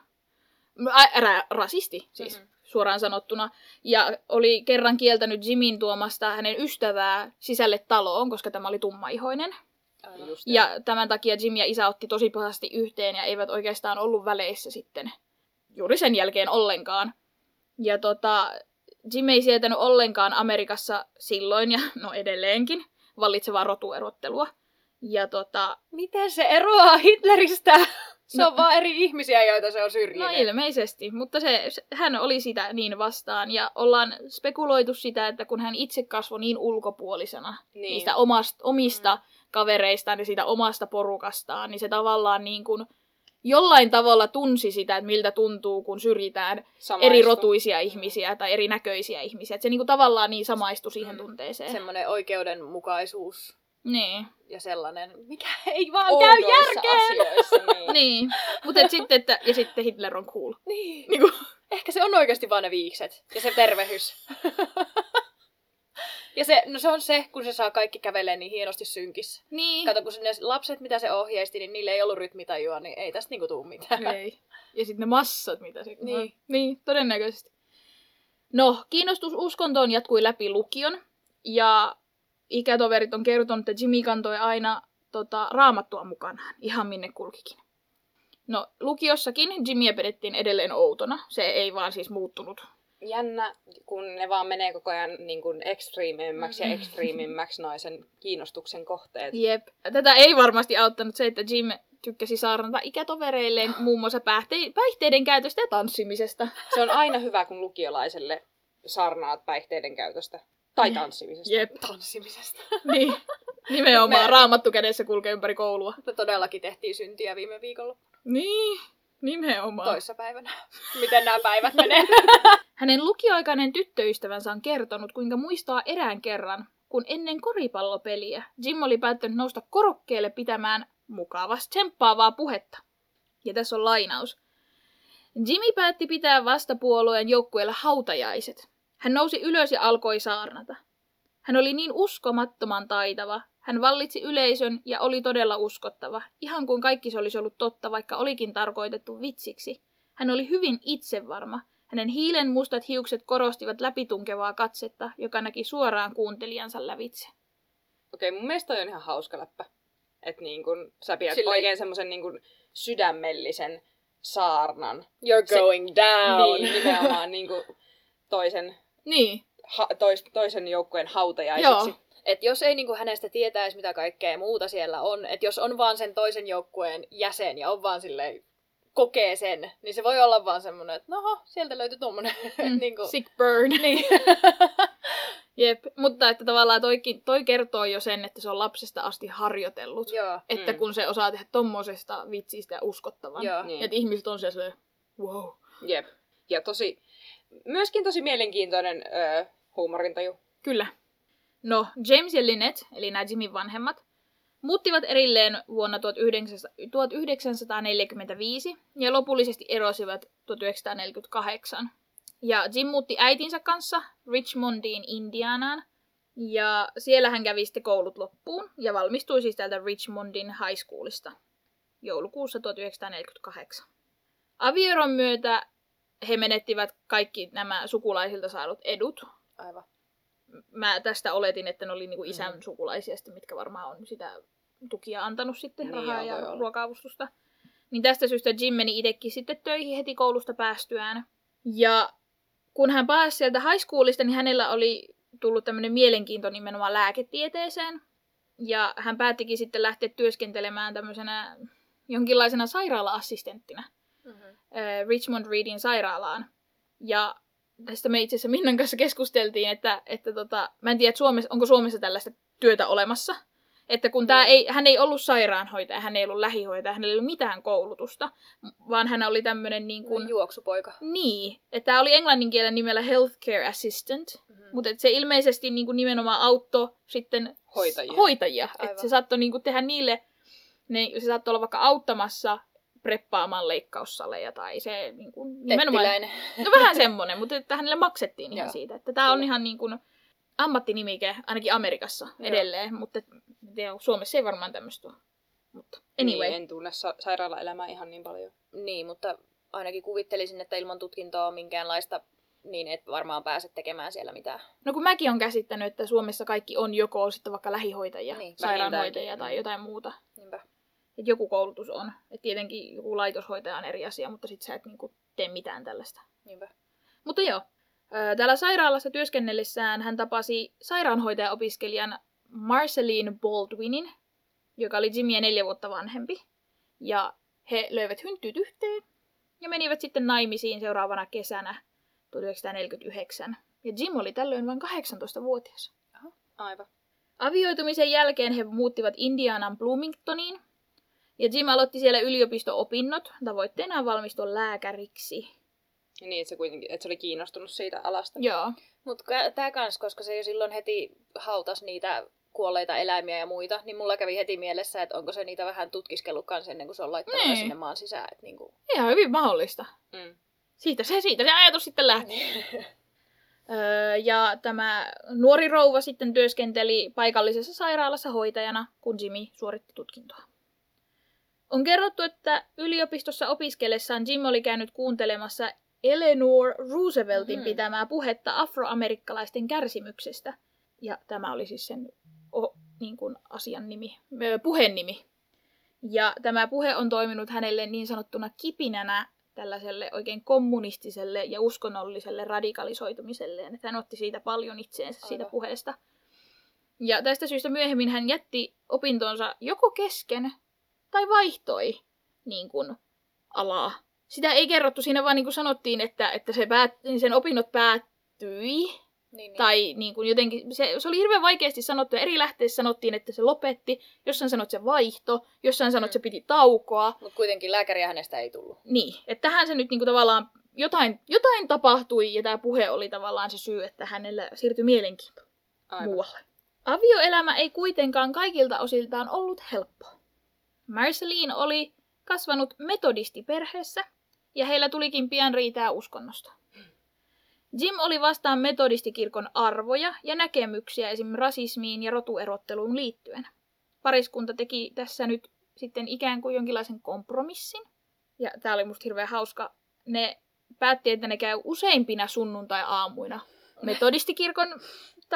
ä, rasisti siis. Mhm. Suoraan sanottuna. Ja oli kerran kieltänyt Jimin tuomasta hänen ystävää sisälle taloon, koska tämä oli tummaihoinen. Aivan. Ja tämän takia Jim ja isä otti tosi pahasti yhteen ja eivät oikeastaan ollut väleissä sitten juuri sen jälkeen ollenkaan. Ja tota, Jim ei sietänyt ollenkaan Amerikassa silloin ja no edelleenkin vallitsevaa rotuerottelua. Ja tota, Miten se eroaa Hitleristä? Se No. on vaan eri ihmisiä, joita se on no syrjinyt. ilmeisesti, mutta se, se, hän oli sitä niin vastaan ja ollaan spekuloitu sitä, että kun hän itse kasvoi niin ulkopuolisena Niin. niistä omasta, omista kavereistaan ja siitä omasta porukastaan, niin se tavallaan niin kuin jollain tavalla tunsi sitä, että miltä tuntuu, kun syrjitään Samaistun. eri rotuisia ihmisiä tai eri näköisiä ihmisiä. Että se niin kuin tavallaan niin samaistui siihen Mm. tunteeseen. Semmoinen oikeudenmukaisuus Niin. ja sellainen, mikä ei vaan käy Oudoissa järkeen. asioissa, niin. niin. Mutta sitten, että, ja sitten Hitler on cool. Niin. Niin kuin, Ehkä se on oikeasti vaan ne viikset ja se tervehys. ja se, no se on se, kun se saa kaikki kävelee niin hienosti synkissä. niin. Kato, kun ne lapset, mitä se ohjeisti, niin niille ei ollut rytmitajua, niin ei tästä niinku tuu mitään. Ei. Ja sitten ne massat, mitä se... Niin. Niin, todennäköisesti. No, kiinnostus uskontoon jatkui läpi lukion. Ja ikätoverit on kertonut, että Jimmy kantoi aina tota, raamattua mukanaan, ihan minne kulkikin. No, lukiossakin Jimmyä pidettiin edelleen outona. Se ei vaan siis muuttunut. Jännä, kun ne vaan menee koko ajan niin kuin ekstriimimmäksi Mm. ja ekstriimimmäksi noisen kiinnostuksen kohteet. Jep. Tätä ei varmasti auttanut se, että Jim tykkäsi saarnata ikätovereilleen muun muassa päihte- päihteiden käytöstä ja tanssimisesta. Se on aina hyvä, kun lukiolaiselle sarnaat päihteiden käytöstä. Tai tanssimisesta. Jep. Tanssimisesta. Niin. Nimenomaan Me- raamattu kädessä kulkee ympäri koulua. Me todellakin tehtiin syntiä viime viikolla Niin, nimenomaan. toissapäivänä. Miten nämä päivät menee? Hänen lukioaikainen tyttöystävänsä on kertonut, kuinka muistaa erään kerran, kun ennen koripallopeliä Jim oli päättänyt nousta korokkeelle pitämään mukavasti tsemppaavaa puhetta. Ja tässä on lainaus. Jimmy päätti pitää vastapuolueen joukkueelle hautajaiset. Hän nousi ylös ja alkoi saarnata. Hän oli niin uskomattoman taitava. Hän vallitsi yleisön ja oli todella uskottava, ihan kuin kaikki se olisi ollut totta, vaikka olikin tarkoitettu vitsiksi. Hän oli hyvin itsevarma. Hänen hiilen mustat hiukset korostivat läpitunkevaa katsetta, joka näki suoraan kuuntelijansa lävitse. Okei, mun mielestä toi on ihan hauska läppä. Että niin kun sä pidät Silleen- oikein semmoisen niin kun sydämellisen saarnan. You're Se- going down. Niin, nimenomaan niin kun toisen, Niin, ha, tois, toisen joukkueen hautajaiseksi. Joo. Et jos ei niinku hänestä tietäisi, mitä kaikkea muuta siellä on, että jos on vaan sen toisen joukkueen jäsen ja on vaan silleen, kokee sen, niin se voi olla vaan semmoinen, että noho, sieltä löytyi tommonen. mm, niinku, sick burn. niin. Jep, mutta että tavallaan toikin, toi kertoo jo sen, että se on lapsesta asti harjoitellut. Joo. Että Mm. kun se osaa tehdä tommosesta vitsistä uskottavan. Joo. Niin. Että ihmiset on siellä silleen, wow. Jep. Ja tosi, myöskin tosi mielenkiintoinen öö, huumorintaju. Kyllä. No, James ja Lynette, eli nämä Jimin vanhemmat, muuttivat erilleen vuonna 1900 1945 ja lopullisesti erosivat 1948. Ja Jim muutti äitinsä kanssa Richmondiin, Indianaan. Ja siellä hän kävi sitten koulut loppuun ja valmistui siis täältä Richmondin High Schoolista joulukuussa 1948. Avioeron myötä he menettivät kaikki nämä sukulaisilta saadut edut, Aivan. mä tästä oletin, että ne oli niinku isän Mm. sukulaisia, sitten, mitkä varmaan on sitä tukia antanut sitten, Niin, rahaa ja olla. ruoka-avustusta. Niin tästä syystä Jim meni itsekin sitten töihin heti koulusta päästyään. Ja kun hän pääsi sieltä high schoolista, niin hänellä oli tullut tämmöinen mielenkiinto nimenomaan lääketieteeseen. Ja hän päättikin sitten lähteä työskentelemään tämmöisenä jonkinlaisena sairaala-assistenttina Mm-hmm. äh, Richmond Reedin sairaalaan. Ja tästä me itse asiassa Minnan kanssa keskusteltiin, että, että tota, mä en tiedä, että Suomessa, onko Suomessa tällaista työtä olemassa. Että kun tää Joo. ei, hän ei ollut sairaanhoitaja, hän ei ollut lähihoitaja, hänellä ei ollut mitään koulutusta, vaan hän oli tämmöinen niin kuin... Juoksupoika. Niin, että tämä oli englannin kielen nimellä healthcare assistant, Mm-hmm. mutta se ilmeisesti niin kuin nimenomaan auttoi sitten Hoitajia. hoitajia. Aivan. Että se saattoi niin kuin tehdä niille, ne, se saattoi olla vaikka auttamassa preppaamaan leikkaussaleja tai se niin kuin, nimenomaan... No vähän semmonen, mutta että hänelle maksettiin ihan Joo. siitä. Että tämä on ihan niin kuin ammattinimike, ainakin Amerikassa Joo. edelleen, mutta tiedä, Suomessa ei varmaan tämmöistä ole. Mutta anyway. Niin, en tunne sa- sairaalaelämää ihan niin paljon. Niin, mutta ainakin kuvittelisin, että ilman tutkintoa minkäänlaista, niin et varmaan pääse tekemään siellä mitään. No kun mäkin on käsittänyt, että Suomessa kaikki on joko sitten vaikka lähihoitajia, Niin, sairaanhoitajia tai jotain muuta. Niinpä. Et joku koulutus on. Et tietenkin joku laitoshoitaja on eri asia, mutta sit sä et niinku tee mitään tällaista. Niinpä. Mutta joo, täällä sairaalassa työskennellessään hän tapasi sairaanhoitajaopiskelijan Marceline Baldwinin, joka oli Jimmyä neljä vuotta vanhempi. Ja he löivät hynttyyt yhteen ja menivät sitten naimisiin seuraavana kesänä 1949. Ja Jim oli tällöin vain 18-vuotias. Aivan. Avioitumisen jälkeen he muuttivat Indianan Bloomingtoniin. Ja Jim aloitti siellä yliopisto-opinnot tavoitteenaan valmistua lääkäriksi. Ja niin, että se kuitenkin, että se oli kiinnostunut siitä alasta. Joo. Mutta tämä kans, koska se jo silloin heti hautas niitä kuolleita eläimiä ja muita, niin mulla kävi heti mielessä, että onko se niitä vähän tutkiskellut kans ennen kuin se on laittanut Niin. ne sinne maan sisään. Et niinku... Ihan hyvin mahdollista. Mm. Siitä se, siitä se ajatus sitten lähti. Öö, ja tämä nuori rouva sitten työskenteli paikallisessa sairaalassa hoitajana, kun Jimmy suoritti tutkintoa. On kerrottu, että yliopistossa opiskellessaan Jim oli käynyt kuuntelemassa Eleanor Rooseveltin Mhm. pitämää puhetta afroamerikkalaisten kärsimyksestä. Ja tämä oli siis sen o, niin kuin asian nimi, puheen nimi. Ja tämä puhe on toiminut hänelle niin sanottuna kipinänä tällaiselle oikein kommunistiselle ja uskonnolliselle radikalisoitumiselleen. Että hän otti siitä paljon itseensä siitä Aivan. puheesta. Ja tästä syystä myöhemmin hän jätti opintonsa joko kesken tai vaihtoi niin kuin, alaa. Sitä ei kerrottu, siinä vaan niin kuin sanottiin, että, että se päät, sen opinnot päättyi. Niin, niin. Tai niin kuin jotenkin, se, se oli hirveän vaikeasti sanottu ja eri lähteissä sanottiin, että se lopetti. Jossain sanot se vaihto, jossain sanot Mm. se piti taukoa. Mutta kuitenkin lääkäriä hänestä ei tullut. Niin, että tähän se nyt niinku tavallaan jotain, jotain tapahtui ja tämä puhe oli tavallaan se syy, että hänellä siirtyi mielenkiinto Aivan. muualle. Avioelämä ei kuitenkaan kaikilta osiltaan ollut helppo. Marceline oli kasvanut metodistiperheessä ja heillä tulikin pian riitää uskonnosta. Jim oli vastaan metodistikirkon arvoja ja näkemyksiä esim. rasismiin ja rotuerotteluun liittyen. Pariskunta teki tässä nyt sitten ikään kuin jonkinlaisen kompromissin. Ja tämä oli musta hirveän hauska. Ne päätti, että ne käy useimpina sunnuntai-aamuina metodistikirkon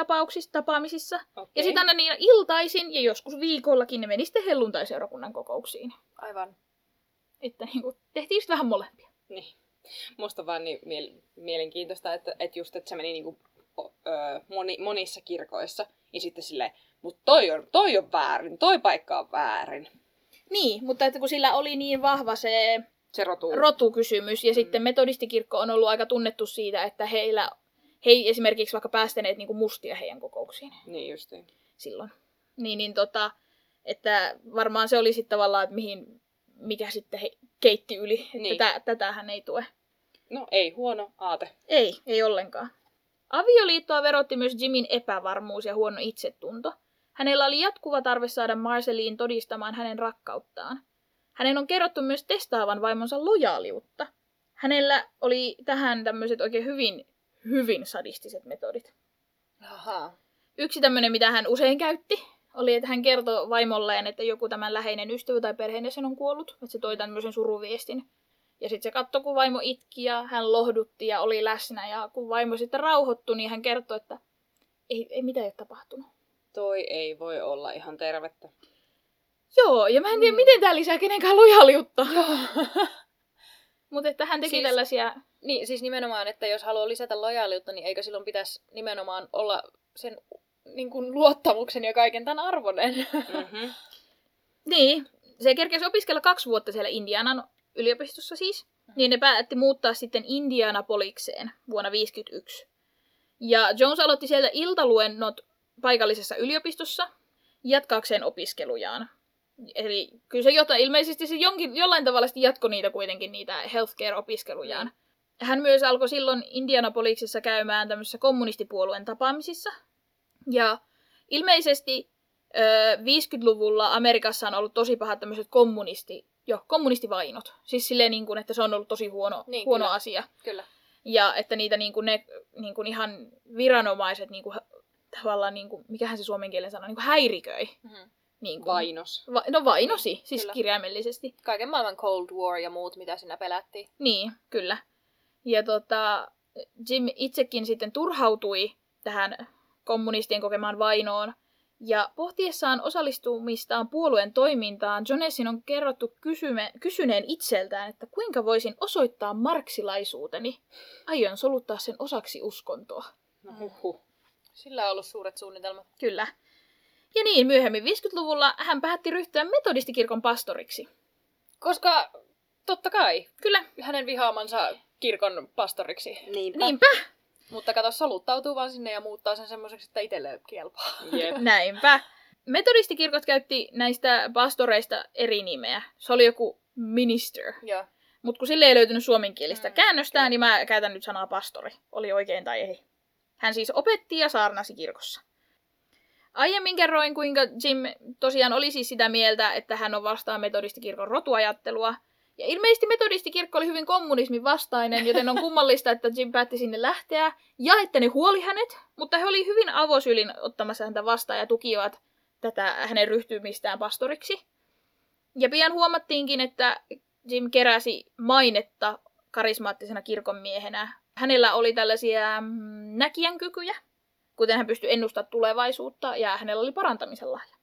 tapauksissa, tapaamisissa. Okei. Ja sitten aina niillä iltaisin ja joskus viikollakin ne meni sitten helluntaiseurakunnan kokouksiin. Aivan. Että niinku, tehtiin just vähän molempia. Niin. Musta vaan niin miel- mielenkiintoista, että, että just, että se meni niinku, o- ö, moni, monissa kirkoissa. Ja sitten silleen, mutta toi on, toi on väärin, toi paikka on väärin. Niin, mutta että kun sillä oli niin vahva se Se rotu. rotukysymys, ja sitten metodistikirkko on ollut aika tunnettu siitä, että heillä, he ei esimerkiksi vaikka päästäneet niinku mustia heidän kokouksiin niin justiin. silloin. Niin, niin tota, että varmaan se oli sitten tavallaan, että mihin, mikä sitten he, keitti yli, että Niin. tä, tätähän ei tue. No ei huono aate. Ei, ei ollenkaan. Avioliittoa verotti myös Jimin epävarmuus ja huono itsetunto. Hänellä oli jatkuva tarve saada Marceliin todistamaan hänen rakkauttaan. Hänen on kerrottu myös testaavan vaimonsa lojaaliutta. Hänellä oli tähän tämmöiset oikein hyvin, hyvin sadistiset metodit. Aha. Yksi tämmöinen, mitä hän usein käytti, oli, että hän kertoi vaimolleen, että joku tämän läheinen ystävä tai perheenjäsen on kuollut. Että se toi tämmöisen suruviestin. Ja sitten se katsoi, kun vaimo itki ja hän lohdutti ja oli läsnä. Ja kun vaimo sitten rauhoittui, niin hän kertoi, että ei, ei mitään ei ole tapahtunut. Toi ei voi olla ihan tervettä. Joo, ja mä en tiedä, Mm. miten tämä lisää kenenkään lojaaliutta. Mutta että hän teki Siis- tällaisia... Niin, siis nimenomaan, että jos haluaa lisätä lojaaliutta, niin eikö silloin pitäisi nimenomaan olla sen niin kuin luottamuksen ja kaiken tämän arvoinen? Mm-hmm. Niin, se kerkesi opiskella kaksi vuotta siellä Indianan yliopistossa siis. Niin ne päätti muuttaa sitten Indianapolikseen vuonna 1951. Ja Jones aloitti sieltä iltaluennot paikallisessa yliopistossa jatkaakseen opiskelujaan. Eli kyllä se jotain, ilmeisesti se jonkin, jollain tavalla jatkoi niitä kuitenkin, niitä healthcare-opiskelujaan. Hän myös alkoi silloin Indianapoliksessa käymään tämmöisissä kommunistipuolueen tapaamisissa. Ja ilmeisesti ö, 50-luvulla Amerikassa on ollut tosi pahat tämmöiset kommunisti, jo, kommunistivainot. Siis silleen, niin kuin, että se on ollut tosi huono, Niin, huono kyllä. asia. Kyllä. Ja että niitä niin kuin ne niin kuin ihan viranomaiset niin kuin, tavallaan, niin kuin, mikähän se suomen kielen sanoo, niin kuin häiriköi. Mm-hmm. Niin kuin, Vainos. Va- no vainosi, siis Kyllä. kirjaimellisesti. Kaiken maailman Cold War ja muut, mitä siinä pelättiin. Niin, kyllä. Ja tota, Jim itsekin sitten turhautui tähän kommunistien kokemaan vainoon. Ja pohtiessaan osallistumistaan puolueen toimintaan, Jonesin on kerrottu kysyme, kysyneen itseltään, että kuinka voisin osoittaa marksilaisuuteni. Aion soluttaa sen osaksi uskontoa. No huhhuh. Sillä on ollut suuret suunnitelmat. Kyllä. Ja niin, myöhemmin 50-luvulla hän päätti ryhtyä metodistikirkon pastoriksi. Koska totta kai, Kyllä, hänen vihaamansa kirkon pastoriksi. Niinpä. niinpä. Mutta kato, soluttautuu vaan sinne ja muuttaa sen semmoiseksi, että itselle kelpaa. Jep. Näinpä. Metodistikirkot käytti näistä pastoreista eri nimeä. Se oli joku minister. Joo. Mutta kun sille ei löytynyt suomenkielistä Mm, käännöstä, niin mä käytän nyt sanaa pastori. Oli oikein tai ei. Hän siis opetti ja saarnasi kirkossa. Aiemmin kerroin, kuinka Jim tosiaan oli siis sitä mieltä, että hän on vastaan metodistikirkon rotuajattelua. Ja ilmeisesti metodistikirkko oli hyvin kommunismin vastainen, joten on kummallista, että Jim päätti sinne lähteä. Ja että ne huoli hänet, mutta he oli hyvin avosylin ottamassa häntä vastaan ja tukivat tätä hänen ryhtymistään pastoriksi. Ja pian huomattiinkin, että Jim keräsi mainetta karismaattisena kirkonmiehenä. Hänellä oli tällaisia mm, näkijän kykyjä, kuten hän pystyi ennustamaan tulevaisuutta, ja hänellä oli parantamisen lahja.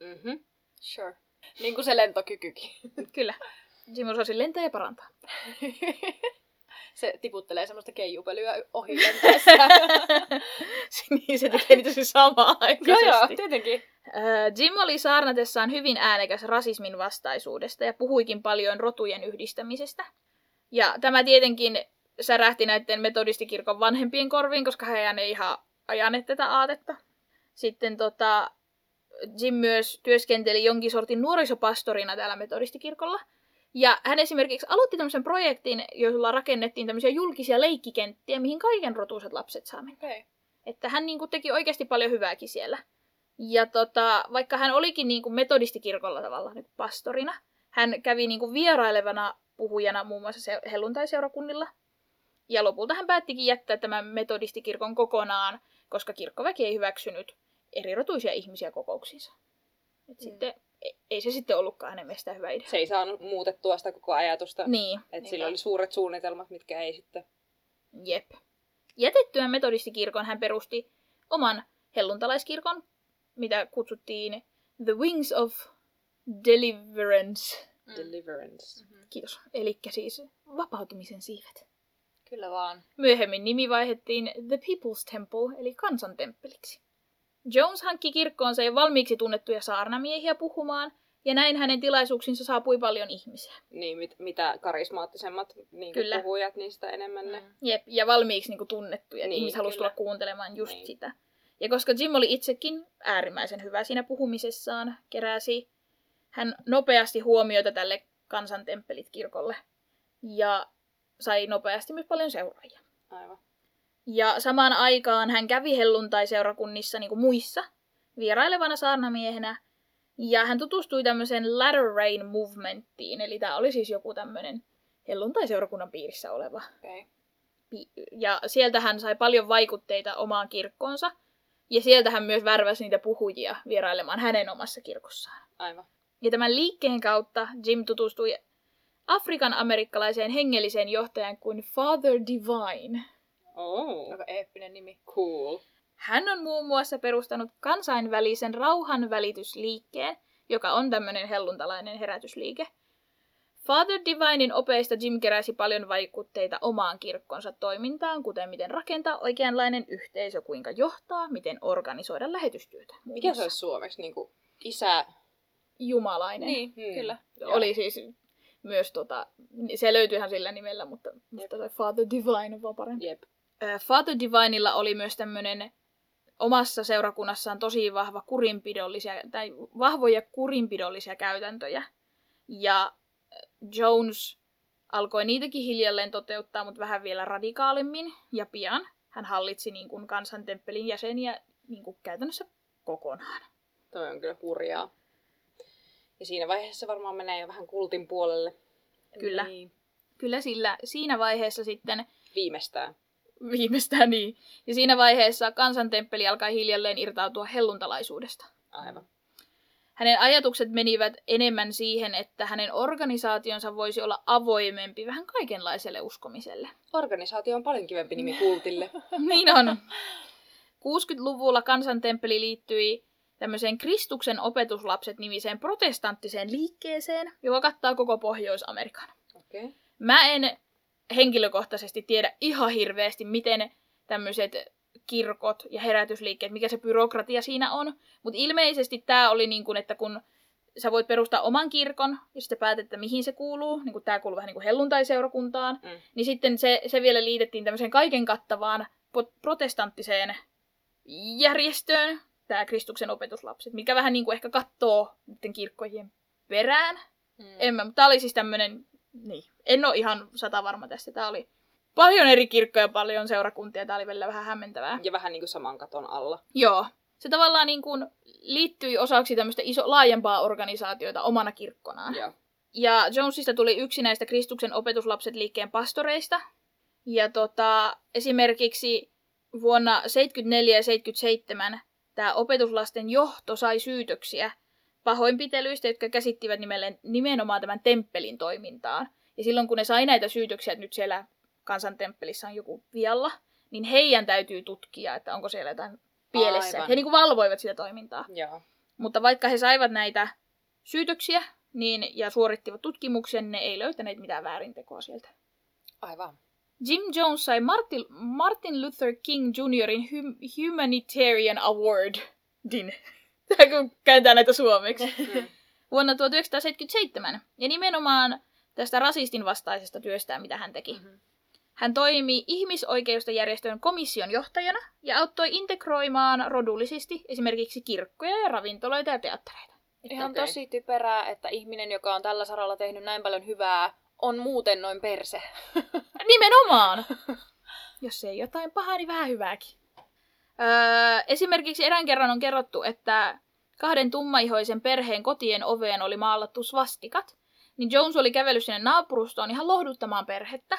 Mhm. Sure. Niin kuin se lentokykykin. Kyllä. Jim osasi lentää ja parantaa. se tiputtelee semmoista keijupölyä ohi lentäessä. niin se tekee niitä se samaa joo, aikaisesti. joo, tietenkin. Ö, Jim oli saarnatessaan hyvin äänekäs rasismin vastaisuudesta ja puhuikin paljon rotujen yhdistämisestä. Ja tämä tietenkin särähti näiden metodistikirkon vanhempien korviin, koska hän ei ihan ajaneet tätä aatetta. Sitten tota, Jim myös työskenteli jonkin sortin nuorisopastorina täällä metodistikirkolla. Ja hän esimerkiksi aloitti tämmöisen projektin, jolla rakennettiin tämmöisiä julkisia leikkikenttiä, mihin kaiken rotuiset lapset saa mennä. Okay. Että hän niin kuin, teki oikeasti paljon hyvääkin siellä. Ja tota, vaikka hän olikin niin kuin metodistikirkolla tavalla niin kuin pastorina, hän kävi niin kuin vierailevana puhujana muun muassa se- helluntaiseurakunnilla. Ja lopulta hän päättikin jättää tämän metodistikirkon kokonaan, koska kirkkoväki ei hyväksynyt erirotuisia ihmisiä kokouksiinsa. Et Mm. sitten, e- ei se sitten ollutkaan hänen mielestään hyvä idea. Se ei saanut muutettua sitä koko ajatusta. Niin, Että sillä Niinpä. oli suuret suunnitelmat, mitkä ei sitten... Jep. Jätettyään metodistikirkon hän perusti oman helluntalaiskirkon, mitä kutsuttiin The Wings of Deliverance. Mm. Deliverance. Mhm. Kiitos. Eli siis vapautumisen siivet. Kyllä vaan. Myöhemmin nimi vaihdettiin The People's Temple, eli kansantemppeliksi. Jones hankki kirkkoonsa jo valmiiksi tunnettuja saarnamiehiä puhumaan, ja näin hänen tilaisuuksinsa saapui paljon ihmisiä. Niin, mit, mitä karismaattisemmat niin Kyllä. puhujat, sitä enemmän ne. Mm. Jep, ja valmiiksi niin kuin tunnettuja. Niin, Ihmiset halusivat tulla kuuntelemaan just Niin. sitä. Ja koska Jim oli itsekin äärimmäisen hyvä siinä puhumisessaan, keräsi hän nopeasti huomiota tälle kansantemppelit kirkolle. Ja sai nopeasti myös paljon seuraajia. Aivan. Ja samaan aikaan hän kävi helluntai-seurakunnissa niin kuin muissa vierailevana saarnamiehenä. Ja hän tutustui tämmöiseen Latter Rain Movementtiin, eli tämä oli siis joku tämmöinen helluntai-seurakunnan piirissä oleva Okay. Ja sieltä hän sai paljon vaikutteita omaan kirkkoonsa. Ja sieltä hän myös värväsi niitä puhujia vierailemaan hänen omassa kirkossaan. Aivan. Ja tämän liikkeen kautta Jim tutustui Afrikan amerikkalaiseen hengelliseen johtajan kuin Father Divine. Oh, Aika eeppinen nimi. cool. Hän on muun muassa perustanut kansainvälisen rauhanvälitysliikkeen, joka on tämmöinen helluntalainen herätysliike. Father Divinein opeista Jim keräsi paljon vaikutteita omaan kirkkonsa toimintaan, kuten miten rakentaa oikeanlainen yhteisö, kuinka johtaa, miten organisoida lähetystyötä. Mikä se olisi suomeksi? Niin kuin isä... Jumalainen. Niin, Hmm. kyllä. Oli siis myös tota, se löytyy ihan sillä nimellä, mutta musta toi Father Divine on vaan parempi. Jep. Father Divinella oli myös tämmöinen omassa seurakunnassaan tosi vahva kurinpidollisia, tai vahvoja kurinpidollisia käytäntöjä. Ja Jones alkoi niitäkin hiljalleen toteuttaa, mutta vähän vielä radikaalimmin. Ja pian hän hallitsi niin kuin kansantemppelin jäseniä niin kuin käytännössä kokonaan. Toi on kyllä hurjaa. Ja siinä vaiheessa varmaan menee jo vähän kultin puolelle Kyllä. Niin. Kyllä sillä siinä vaiheessa sitten viimeistään. Viimeistään niin. Ja siinä vaiheessa kansantemppeli alkaa hiljalleen irtautua helluntalaisuudesta. Aivan. Hänen ajatukset menivät enemmän siihen, että hänen organisaationsa voisi olla avoimempi vähän kaikenlaiselle uskomiselle. Organisaatio on paljon kivempi nimi kultille. niin on. 60-luvulla kansantemppeli liittyi tämmöiseen Kristuksen opetuslapset nimiseen protestanttiseen liikkeeseen, joka kattaa koko Pohjois-Amerikan. Okay. Mä en henkilökohtaisesti tiedä ihan hirveästi, miten tämmöiset kirkot ja herätysliikkeet, mikä se byrokratia siinä on. Mutta ilmeisesti tämä oli niin kuin, että kun sä voit perustaa oman kirkon ja sitten päätet, että mihin se kuuluu, niin kuin tämä kuuluu vähän niin kuin helluntaiseurakuntaan, mm. niin sitten se, se vielä liitettiin tämmöiseen kaiken kattavaan protestanttiseen järjestöön, tämä Kristuksen opetuslapset, mikä vähän niin kuin ehkä katsoo niiden kirkkojen perään. Mm. En mä, tämä oli siis tämmöinen, niin, en ole ihan sata varma tästä. Tämä oli paljon eri kirkkoja, paljon seurakuntia. Tämä oli välillä vähän hämmentävää. Ja vähän niin kuin saman katon alla. Joo. Se tavallaan niin kuin liittyi osaksi tämmöistä iso, laajempaa organisaatiota omana kirkkonaan. Joo. Ja Jonesista tuli yksi näistä Kristuksen opetuslapset liikkeen pastoreista. Ja tota, esimerkiksi vuonna 74 ja 77 tämä opetuslasten johto sai syytöksiä pahoinpitelyistä, jotka käsittivät nimenomaan tämän temppelin toimintaan. Ja silloin kun ne sai näitä syytöksiä, että nyt siellä kansantemppelissä on joku vialla, niin heidän täytyy tutkia, että onko siellä jotain pielessä. Aivan. He niin kuin valvoivat sitä toimintaa. Joo. Mutta vaikka he saivat näitä syytöksiä niin, ja suorittivat tutkimuksia, niin ne ei löytäneet mitään väärintekoa sieltä. Aivan. Jim Jones sai Martin, Martin Luther King Jr.in hum, Humanitarian Awardin. Tämä kun kääntää näitä suomeksi. Vuonna 1977. Ja nimenomaan tästä rasistin vastaisesta työstään, mitä hän teki. Mm-hmm. Hän toimi ihmisoikeusjärjestön komission johtajana ja auttoi integroimaan rodullisesti esimerkiksi kirkkoja ja ravintoloita ja teattereita. Ihan tosi typerää, että ihminen, joka on tällä saralla tehnyt näin paljon hyvää, on muuten noin perse. Nimenomaan! Jos ei jotain pahaa, niin vähän hyvääkin. Öö, esimerkiksi erään kerran on kerrottu, että kahden tummaihoisen perheen kotien oveen oli maalattu svastikat, niin Jones oli kävellyt sinne naapurustoon ihan lohduttamaan perhettä,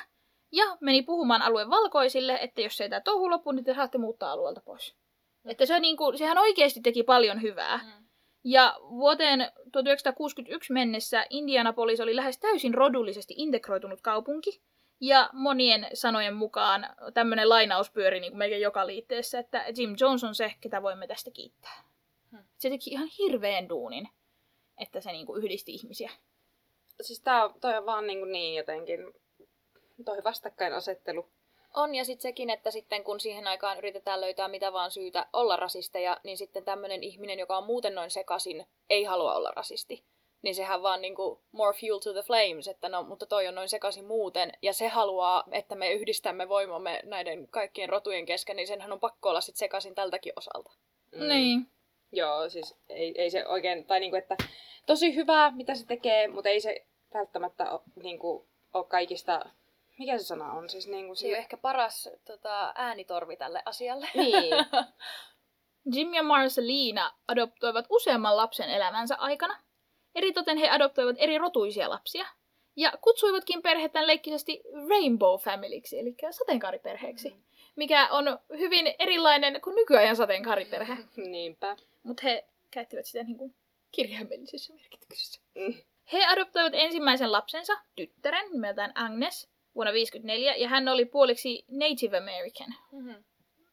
ja meni puhumaan alueen valkoisille, että jos ei tämä touhu lopu, niin te saatte muuttaa alueelta pois. Mm. Että se, niin kuin, sehän oikeasti teki paljon hyvää. Mm. Ja vuoteen 1961 mennessä Indianapolis oli lähes täysin rodullisesti integroitunut kaupunki. Ja monien sanojen mukaan tämmöinen lainaus pyöri niin kuin melkein joka liitteessä, että Jim Jones on se, ketä voimme tästä kiittää. Hmm. Se teki ihan hirveän duunin, että se niin kuin yhdisti ihmisiä. Siis tää, toi on vaan niin, kuin niin jotenkin, toi vastakkainasettelu on, ja sitten sekin, että sitten kun siihen aikaan yritetään löytää mitä vaan syytä olla rasisteja, niin sitten tämmöinen ihminen, joka on muuten noin sekasin, ei halua olla rasisti. Niin sehän vaan niinku more fuel to the flames, että no, mutta toi on noin sekaisin muuten, ja se haluaa, että me yhdistämme voimamme näiden kaikkien rotujen kesken, niin senhän on pakko olla sitten sekaisin tältäkin osalta. Mm. Niin. Joo, siis ei, ei se oikein, tai niinku, että tosi hyvää, mitä se tekee, mutta ei se välttämättä ole, niinku, ole kaikista mikä se sana on? Siis niin kuin se on ehkä paras tota, äänitorvi tälle asialle. Niin. Jim ja Marcelina adoptoivat useamman lapsen elämänsä aikana. Eritoten he adoptoivat eri rotuisia lapsia. Ja kutsuivatkin perhettään leikkisesti Rainbow Familyksi, eli sateenkaariperheeksi. Mm. Mikä on hyvin erilainen kuin nykyajan sateenkaariperhe. Niinpä. Mutta he käyttivät sitä niin kuin kirjaimellisessä merkityksessä. Mm. He adoptoivat ensimmäisen lapsensa, tyttären nimeltään Agnes, vuonna 1954, ja hän oli puoliksi Native American. Mm-hmm.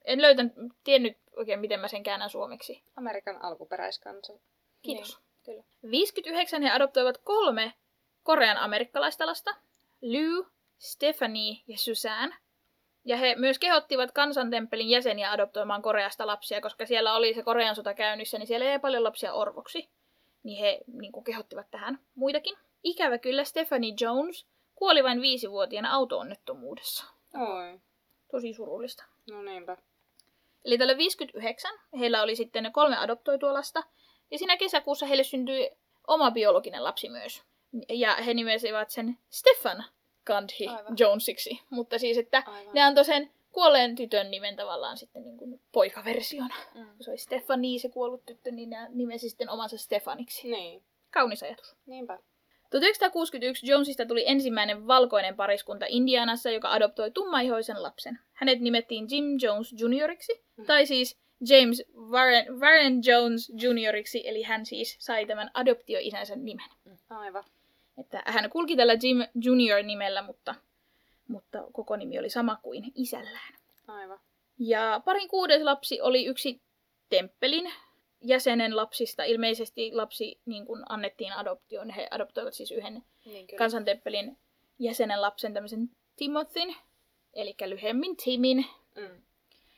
En löytänyt, tiennyt oikein, miten mä sen käännän suomeksi. Amerikan alkuperäiskansa. Kiitos. Niin, kyllä. 59 he adoptoivat kolme korean amerikkalaista lasta. Lou, Stephanie ja Suzanne. Ja he myös kehottivat kansantemppelin jäseniä adoptoimaan Koreasta lapsia, koska siellä oli se Korean sota käynnissä, niin siellä ei paljon lapsia orvoksi. Niin he niin kuin, kehottivat tähän muitakin. Ikävä kyllä Stephanie Jones kuoli vain viisivuotiaana auto-onnettomuudessa. Oi. Tosi surullista. No niinpä. Eli tällä 59 heillä oli sitten kolme adoptoitua lasta. Ja siinä kesäkuussa heille syntyi oma biologinen lapsi myös. Ja he nimesivät sen Stefan Gandhi Aivan. Jonesiksi. Mutta siis, että Aivan. ne antoi sen kuolleen tytön nimen tavallaan sitten niin kuin poikaversiona. Mm. Se oli Stefani, se kuollut tyttö, niin ne nimesi sitten omansa Stefaniksi. Niin. Kaunis ajatus. Niinpä. 1961 Jonesista tuli ensimmäinen valkoinen pariskunta Indianassa, joka adoptoi tummaihoisen lapsen. Hänet nimettiin Jim Jones Junioriksi, mm. tai siis James Warren, Warren Jones junioriksi, eli hän siis sai tämän adoptioisänsä nimen. Aivan. Että hän kulki tällä Jim Junior-nimellä, mutta, mutta koko nimi oli sama kuin isällään. Aivan. Ja parin kuudes lapsi oli yksi temppelin jäsenen lapsista. Ilmeisesti lapsi niin kuin annettiin adoptioon. He adoptoivat siis yhden Niin kyllä. kansantemppelin jäsenen lapsen, tämmöisen Timothyn, eli lyhyemmin Timin. Mm.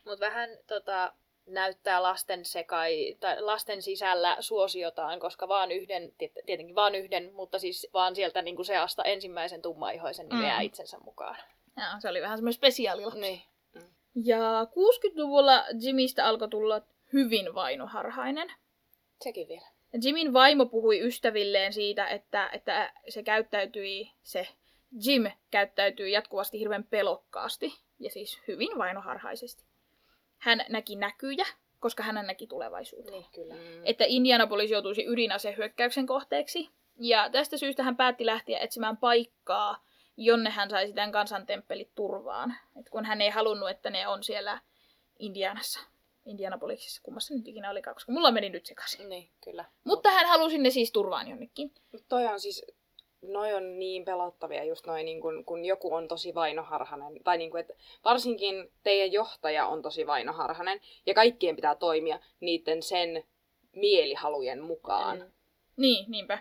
Mutta vähän tota, näyttää lasten sekai, tai lasten sisällä suosiotaan, koska vaan yhden, tiet- tietenkin vaan yhden, mutta siis vaan sieltä niin seasta ensimmäisen tummaihoisen nimeää Mm. itsensä mukaan. Ja, se oli vähän semmoinen spesiaalilapsi. Niin. Ja 60-luvulla Jimistä alkoi tulla hyvin vainoharhainen. Sekin vielä. Jimin vaimo puhui ystävilleen siitä, että, että se käyttäytyi, se Jim käyttäytyi jatkuvasti hirveän pelokkaasti ja siis hyvin vainoharhaisesti. Hän näki näkyjä, koska hän näki tulevaisuutta. Niin, kyllä. Mm. Että Indianapolis joutuisi ydinasehyökkäyksen kohteeksi. Ja tästä syystä hän päätti lähteä etsimään paikkaa, jonne hän saisi tämän kansantemppelit turvaan. Et kun hän ei halunnut, että ne on siellä Indianassa. Indianapolisissa, kummassa nyt ikinä oli koska mulla meni nyt sekaisin. Niin, kyllä. Mutta hän halusi ne siis turvaan jonnekin. Mut toi on siis, noi on niin pelottavia just noin, niin kun, kun joku on tosi vainoharhanen. Tai niin kun, että varsinkin teidän johtaja on tosi vainoharhanen. Ja kaikkien pitää toimia niiden sen mielihalujen mukaan. Mm. Niin, niinpä.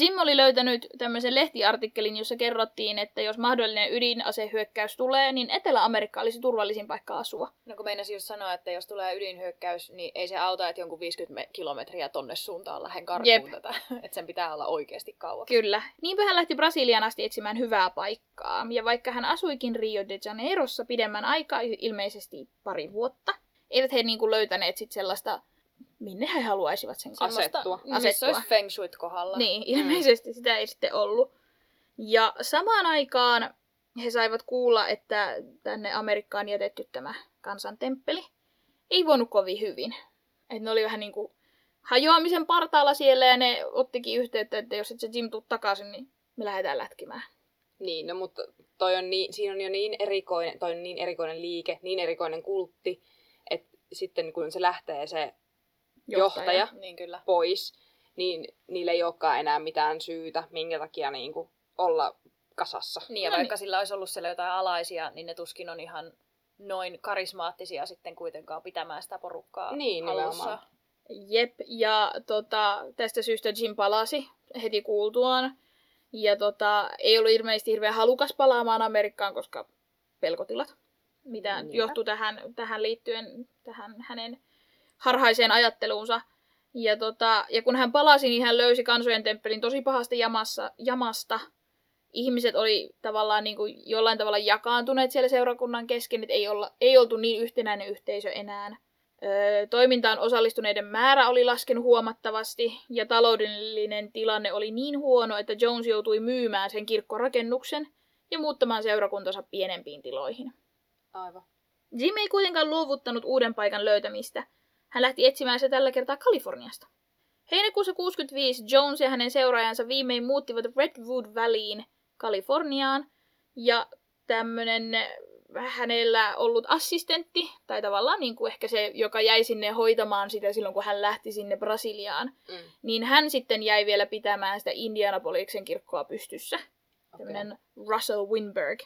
Jim oli löytänyt tämmöisen lehtiartikkelin, jossa kerrottiin, että jos mahdollinen ydinasehyökkäys tulee, niin Etelä-Amerikka olisi turvallisin paikka asua. No kun meinasin just sanoa, että jos tulee ydinhyökkäys, niin ei se auta, että jonkun 50 me- kilometriä tonne suuntaan lähden karkuun Jep. tätä. Että sen pitää olla oikeasti kauas. Kyllä. Niinpä hän lähti Brasilian asti etsimään hyvää paikkaa. Ja vaikka hän asuikin Rio de Janeirossa pidemmän aikaa, ilmeisesti pari vuotta, eivät he niin kuin löytäneet sit sellaista, minne he haluaisivat sen Asettua. Asettua. missä olisi feng shuit kohdalla. Niin, ilmeisesti sitä ei sitten ollut. Ja samaan aikaan he saivat kuulla, että tänne Amerikkaan jätetty tämä kansantemppeli ei voinut kovin hyvin. Että ne oli vähän niin kuin hajoamisen partaalla siellä ja ne ottikin yhteyttä, että jos et se Jim tuu takaisin, niin me lähdetään lätkimään. Niin, no mutta toi on niin, siinä on jo niin erikoinen, toi on niin erikoinen liike, niin erikoinen kultti, että sitten kun se lähtee se johtaja, Niin kyllä. pois, niin niillä ei olekaan enää mitään syytä, minkä takia niin kuin olla kasassa. Niin, ja No vaikka sillä olisi ollut siellä jotain alaisia, niin ne tuskin on ihan noin karismaattisia sitten kuitenkaan pitämään sitä porukkaa Niin, halussa. nimenomaan. Jep, ja tota, tästä syystä Jim palasi heti kuultuaan. Ja tota, ei ollut ilmeisesti hirveän halukas palaamaan Amerikkaan, koska pelkotilat, mitä Niinpä. johtui tähän, tähän liittyen, tähän hänen harhaiseen ajatteluunsa. Ja, tota, ja kun hän palasi, niin hän löysi kansojen temppelin tosi pahasti jamassa, jamasta. Ihmiset oli tavallaan niin kuin jollain tavalla jakaantuneet siellä seurakunnan kesken, että ei, olla, ei oltu niin yhtenäinen yhteisö enää. Öö, toimintaan osallistuneiden määrä oli laskenut huomattavasti ja taloudellinen tilanne oli niin huono, että Jones joutui myymään sen kirkkorakennuksen ja muuttamaan seurakuntansa pienempiin tiloihin. Aivan. Jim ei kuitenkaan luovuttanut uuden paikan löytämistä. Hän lähti etsimään se tällä kertaa Kaliforniasta. Heinäkuussa 65 Jones ja hänen seuraajansa viimein muuttivat Redwood Valleyin Kaliforniaan ja tämmönen hänellä ollut assistentti, tai tavallaan niin kuin ehkä se, joka jäi sinne hoitamaan sitä silloin, kun hän lähti sinne Brasiliaan, Mm. niin hän sitten jäi vielä pitämään sitä Indianapoliksen kirkkoa pystyssä. Okei. Tämmöinen Russell Winberg.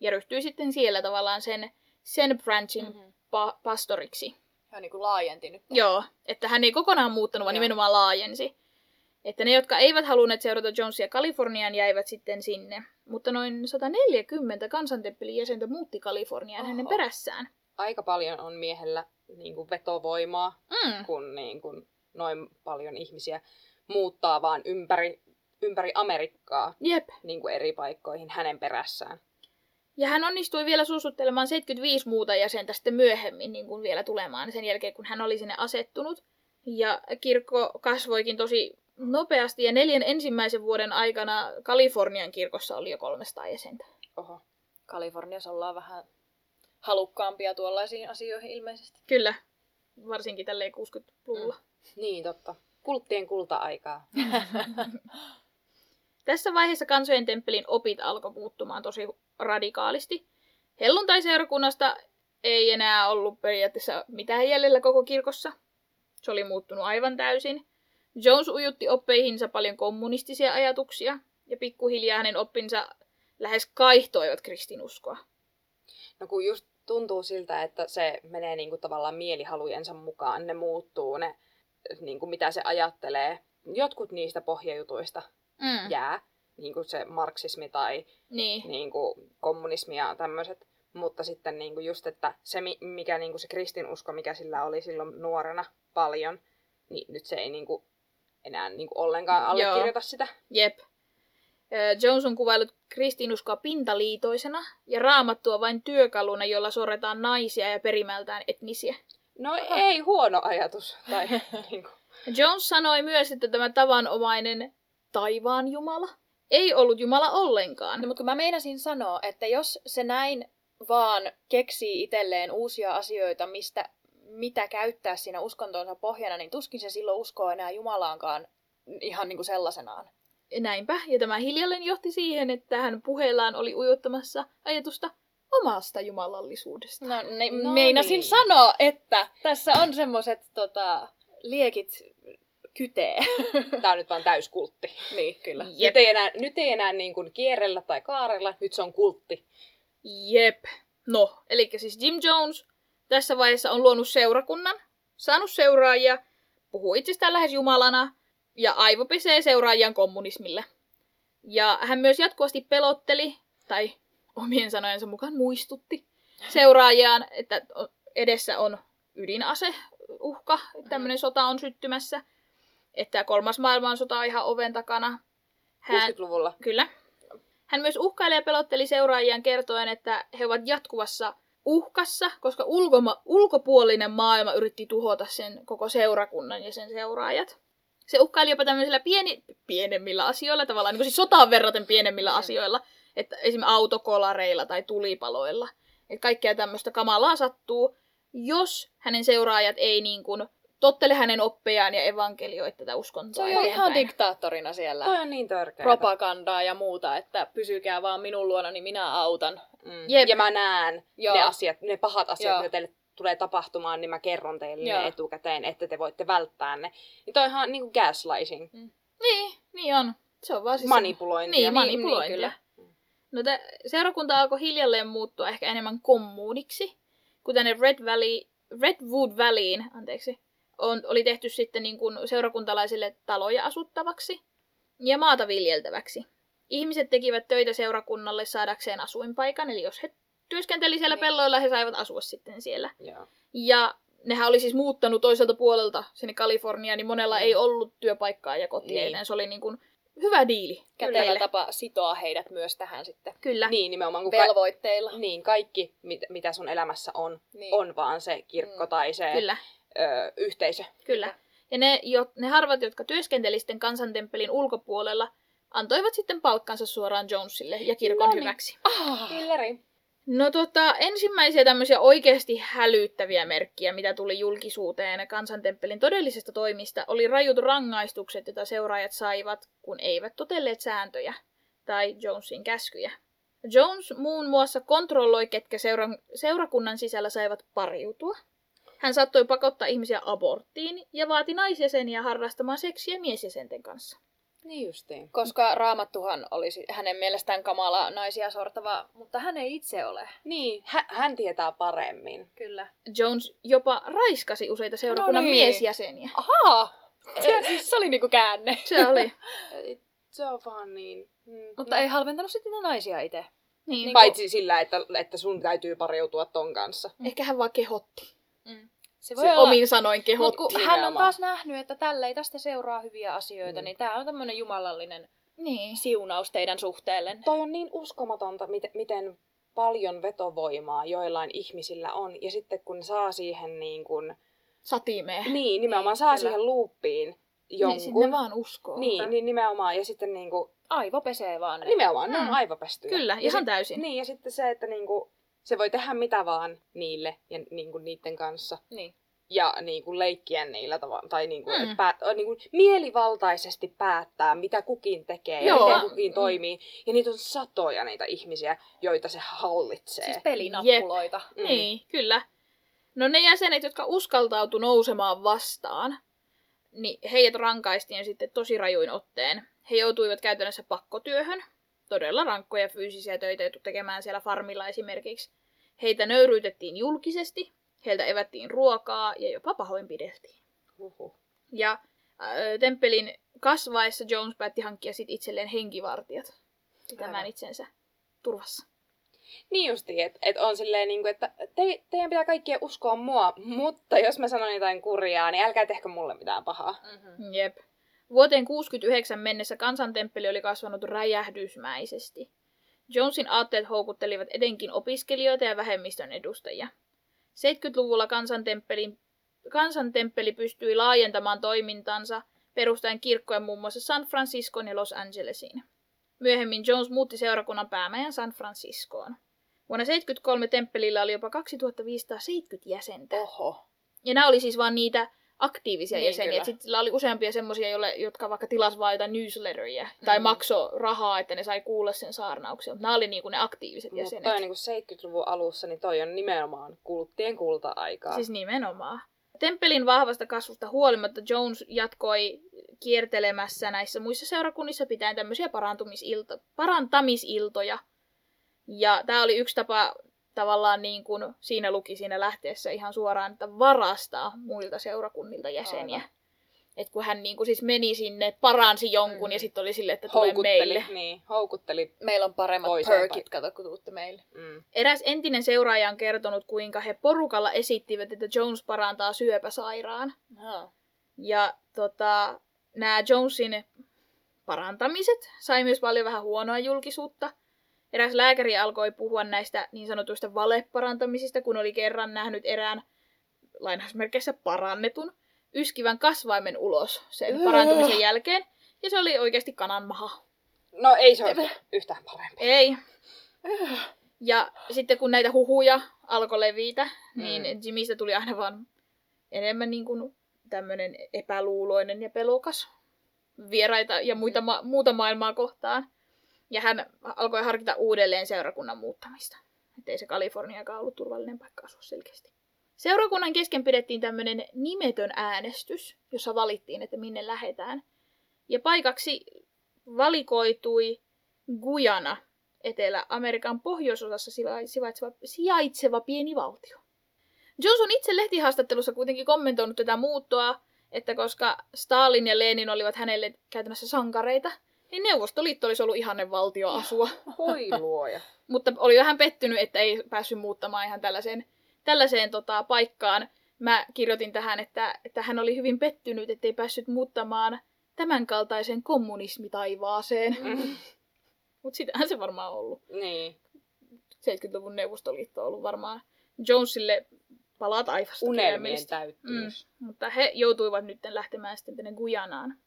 Ja ryhtyi sitten siellä tavallaan sen, sen branchin Mhm. pa- pastoriksi. Hän niin kuin laajenti nyt. Joo, että hän ei kokonaan muuttanut, vaan Joo. nimenomaan laajensi. Että ne, jotka eivät halunneet seurata Jonesia Kaliforniaan, jäivät sitten sinne. Mutta noin 140 kansantemppelin jäsentä muutti Kaliforniaan Oho. hänen perässään. Aika paljon on miehellä niin kuin vetovoimaa, Mm. kun niin kuin noin paljon ihmisiä muuttaa vaan ympäri, ympäri Amerikkaa Jep. niin kuin eri paikkoihin hänen perässään. Ja hän onnistui vielä suusuttelemaan 75 muuta jäsentä sitten myöhemmin niin kuin vielä tulemaan sen jälkeen, kun hän oli sinne asettunut. Ja kirkko kasvoikin tosi nopeasti ja neljän ensimmäisen vuoden aikana Kalifornian kirkossa oli jo 300 jäsentä. Oho. Kaliforniassa ollaan vähän halukkaampia tuollaisiin asioihin ilmeisesti. Kyllä, varsinkin tälleen 60-luvulla. Niin, totta. Kulttien kulta-aikaa. Tässä vaiheessa kansojen temppelin opit alkoi muuttumaan tosi radikaalisti. Helluntai-seurakunnasta ei enää ollut periaatteessa mitään jäljellä koko kirkossa. Se oli muuttunut aivan täysin. Jones ujutti oppeihinsa paljon kommunistisia ajatuksia, ja pikkuhiljaa hänen oppinsa lähes kaihtoivat kristinuskoa. No kun just tuntuu siltä, että se menee niinku tavallaan mielihalujensa mukaan, ne muuttuu, ne, niinku mitä se ajattelee. Jotkut niistä pohjajutuista Mm. jää, niin kuin se marksismi tai Niin. niin kuin kommunismi ja tämmöiset. Mutta sitten niin kuin just, että se mi- mikä niin kuin se kristinusko, mikä sillä oli silloin nuorena paljon, niin nyt se ei niin kuin enää niin kuin ollenkaan Joo. allekirjoita sitä. Jep. Jones on kuvailut kristinuskoa pintaliitoisena ja raamattua vain työkaluna, jolla sorretaan naisia ja perimältään etnisiä. No ei huono ajatus. Tai, niin kuin, Jones sanoi myös, että tämä tavanomainen taivaan Jumala ei ollut Jumala ollenkaan. No, mutta kun mä meinasin sanoa, että jos se näin vaan keksii itselleen uusia asioita, mistä, mitä käyttää siinä uskontonsa pohjana, niin tuskin se silloin uskoo enää Jumalaankaan ihan niin kuin sellaisenaan. Näinpä, ja tämä hiljalleen johti siihen, että hän puheellaan oli ujuttamassa ajatusta omasta jumalallisuudesta. No, ne, No meinasin niin. sanoa, että tässä on semmoiset tota, liekit kytee. Tää on nyt vaan täyskultti. niin, kyllä. Jep. Nyt ei enää, nyt ei enää niin kuin kierrellä tai kaarella, nyt se on kultti. Jep. No, eli siis Jim Jones tässä vaiheessa on luonut seurakunnan, saanut seuraajia, puhuu itsestään lähes jumalana ja aivopesee seuraajiaan kommunismille. Ja hän myös jatkuvasti pelotteli, tai omien sanojensa mukaan muistutti seuraajiaan, että edessä on ydinaseuhka, että tämmöinen sota on syttymässä, että kolmas maailmansota on ihan oven takana. Hän, 60-luvulla. Kyllä. Hän myös uhkaili ja pelotteli seuraajiaan kertoen, että he ovat jatkuvassa uhkassa, koska ulkoma- ulkopuolinen maailma yritti tuhota sen koko seurakunnan ja sen seuraajat. Se uhkaili jopa tämmöisillä pieni, pienemmillä asioilla, tavallaan niin kuin siis sotaan verraten pienemmillä Mm. asioilla, että esimerkiksi autokolareilla tai tulipaloilla. Että kaikkea tämmöistä kamalaa sattuu, jos hänen seuraajat ei niin kuin tottele hänen oppejaan ja evankelioi tätä Se uskontoa on jo ihan eteenpäin. diktaattorina siellä. Toi on niin törkeä. Propagandaa ja muuta, että pysykää vaan minun luona, niin minä autan. Mm. Jep. Ja mä näen Joo. ne asiat, ne pahat asiat, Joo. mitä teille tulee tapahtumaan, niin mä kerron teille Joo. ne etukäteen, että te voitte välttää ne. Niin toi on ihan niinku gaslighting. Niin, niin on. Se on vaan siis Manipulointia. Niin, Niin, manipulointia. niin, kyllä. No, tä, seurakunta alkoi hiljalleen muuttua ehkä enemmän kommuniksi, kun tänne Red Valley, Redwood Valleyin, anteeksi, on, oli tehty sitten niin kuin seurakuntalaisille taloja asuttavaksi ja maata viljeltäväksi. Ihmiset tekivät töitä seurakunnalle saadakseen asuinpaikan, eli jos he työskenteli siellä Niin. pelloilla, he saivat asua sitten siellä. Joo. Ja nehän oli siis muuttanut toiselta puolelta sinne Kaliforniaan, niin monella Mm. ei ollut työpaikkaa ja kotia, Niin. joten se oli niin kuin hyvä diili. Kätevä heille. tapa sitoa heidät myös tähän sitten Kyllä. Niin, nimenomaan. Kun ka- velvoitteilla. niin, kaikki, mit, mitä sun elämässä on, Niin. on vaan se kirkko Mm. tai se Kyllä. Ö, yhteisö. Kyllä. Ja ne, jo, ne harvat, jotka työskenteli sitten kansantemppelin ulkopuolella, antoivat sitten palkkansa suoraan Jonesille ja kirkon No niin. hyväksi. Ah, Hilleri. No tota, ensimmäisiä tämmöisiä oikeasti hälyttäviä merkkiä, mitä tuli julkisuuteen kansantemppelin todellisesta toimista, oli rajut rangaistukset, joita seuraajat saivat, kun eivät totelleet sääntöjä tai Jonesin käskyjä. Jones muun muassa kontrolloi, ketkä seura- seurakunnan sisällä saivat pariutua. Hän saattoi pakottaa ihmisiä aborttiin ja vaati naisjäseniä harrastamaan seksiä miesjäsenten kanssa. Niin justiin. koska Raamattuhan olisi hänen mielestään kamala naisia sortava, mutta hän ei itse ole. Niin, hä- hän tietää paremmin. Kyllä. Jones jopa raiskasi useita seurakunnan No niin. miesjäseniä. Ahaa! Se, se oli niinku käänne. Se oli. Se on vaan niin. Mm. Mutta ei halventanut sitten niitä naisia itse. Niin, Paitsi sillä, että, että sun täytyy pariutua ton kanssa. Ehkä hän vaan kehotti. Mm. Se Se omin sanoin Mut kehotti. kun hän on taas nähnyt, että tälle ei tästä seuraa hyviä asioita, Mm. niin tämä on tämmöinen jumalallinen Niin. siunaus teidän suhteelle. Toi on niin uskomatonta, miten, miten paljon vetovoimaa joillain ihmisillä on. Ja sitten kun saa siihen niin kuin, Satimeen. niin nimenomaan Niin, saa kyllä. siihen luuppiin jonkun. Niin, sinne vaan uskoo. Niin, niin nimenomaan. Ja sitten niin kuin, Aivo pesee vaan. ne. nimenomaan, ne on Mm. aivopestyjä. Kyllä, ja ihan sit- täysin. Niin, ja sitten se, että niin kuin, se voi tehdä mitä vaan niille ja niin kuin niiden kanssa. Niin. ja niin kuin leikkiä niillä tavalla, tai niin kuin, Mm. mm. päät, niin kuin mielivaltaisesti päättää, mitä kukin tekee ja Joo. miten kukin toimii. Ja niitä on satoja niitä ihmisiä, joita se hallitsee. Siis pelinappuloita. Mm. Niin, kyllä. No ne jäsenet, jotka uskaltautu nousemaan vastaan, niin heidät rankaistiin sitten tosi rajuin otteen. He joutuivat käytännössä pakkotyöhön. Todella rankkoja fyysisiä töitä joutui tekemään siellä farmilla esimerkiksi. Heitä nöyryytettiin julkisesti, heiltä evättiin ruokaa ja jopa pahoinpideltiin. Huhhuh. Ja äh, temppelin kasvaessa Jones päätti hankkia sit itselleen henkivartijat pitämään Aivan. itsensä turvassa. Niin justi, että et on silleen, niin kuin, että te, teidän pitää kaikkien uskoa mua, mutta jos mä sanon jotain kurjaa, niin älkää tehkö mulle mitään pahaa. Mm-hmm. Jep. Vuoteen 69 mennessä kansantemppeli oli kasvanut räjähdysmäisesti. Jonesin aatteet houkuttelivat etenkin opiskelijoita ja vähemmistön edustajia. 70-luvulla kansantemppeli, kansantemppeli pystyi laajentamaan toimintansa perustaen kirkkoja muun muassa San Franciscoon ja Los Angelesiin. Myöhemmin Jones muutti seurakunnan päämäjän San Franciscoon. Vuonna 1973 temppelillä oli jopa 2570 jäsentä. Oho. Ja nämä oli siis vaan niitä aktiivisia Niin, jäseniä. Sitten sillä oli useampia semmoisia, jotka vaikka tilas vaan jotain newsletteria tai Mm. makso rahaa, että ne sai kuulla sen saarnauksen. Mutta nämä oli niinku ne aktiiviset Mutta jäsenet. on niin kuin 70-luvun alussa, niin toi on nimenomaan kulttien kulta-aikaa. Siis nimenomaan. Temppelin vahvasta kasvusta huolimatta Jones jatkoi kiertelemässä näissä muissa seurakunnissa pitäen tämmöisiä parantumisilto, parantamisiltoja. Ja tämä oli yksi tapa tavallaan niin kuin siinä luki siinä lähteessä ihan suoraan, että varastaa muilta seurakunnilta jäseniä. Aivan. Et kun hän niin kuin siis meni sinne, paransi jonkun Mm. ja sitten oli silleen, että tulee houkutteli, meille. niin, houkutteli. Meillä on paremmat perkit, kato kun tuutte meille. Mm. Eräs entinen seuraaja on kertonut, kuinka he porukalla esittivät, että Jones parantaa syöpäsairaan. Aha. Ja tota, nämä Jonesin parantamiset sai myös paljon vähän huonoa julkisuutta. Eräs lääkäri alkoi puhua näistä niin sanotuista valeparantamisista, kun oli kerran nähnyt erään lainausmerkeissä parannetun yskivän kasvaimen ulos sen Öö. parantumisen jälkeen. Ja se oli oikeasti kananmaha. No ei se ole yhtään parempi. Ei. Ja sitten kun näitä huhuja alkoi levitä, niin Mm. Jimmystä tuli aina vaan enemmän niin kuin tämmöinen epäluuloinen ja pelokas vieraita ja muita ma- muuta maailmaa kohtaan. Ja hän alkoi harkita uudelleen seurakunnan muuttamista. Että ei se Kaliforniakaan ollut turvallinen paikka asua selkeästi. Seurakunnan kesken pidettiin tämmöinen nimetön äänestys, jossa valittiin, että minne lähetään. Ja paikaksi valikoitui Guyana, Etelä-Amerikan pohjoisosassa sijaitseva, sijaitseva pieni valtio. Johnson itse lehtihaastattelussa kuitenkin kommentoinut tätä muuttoa, että koska Stalin ja Lenin olivat hänelle käytännössä sankareita, niin Neuvostoliitto olisi ollut ihanne valtio asua. Hoi luoja. Mutta oli vähän pettynyt, että ei päässyt muuttamaan ihan tällaiseen, tällaiseen tota, paikkaan. Mä kirjoitin tähän, että, että hän oli hyvin pettynyt, ettei päässyt muuttamaan tämänkaltaisen kommunismitaivaaseen. Mm. Mutta sitähän se varmaan on ollut. niin. 70-luvun Neuvostoliitto on ollut varmaan Jonesille palaa taivasta. Unelmien täyttyys. Mm, mutta he joutuivat nyt lähtemään sitten tänne Gujanaan.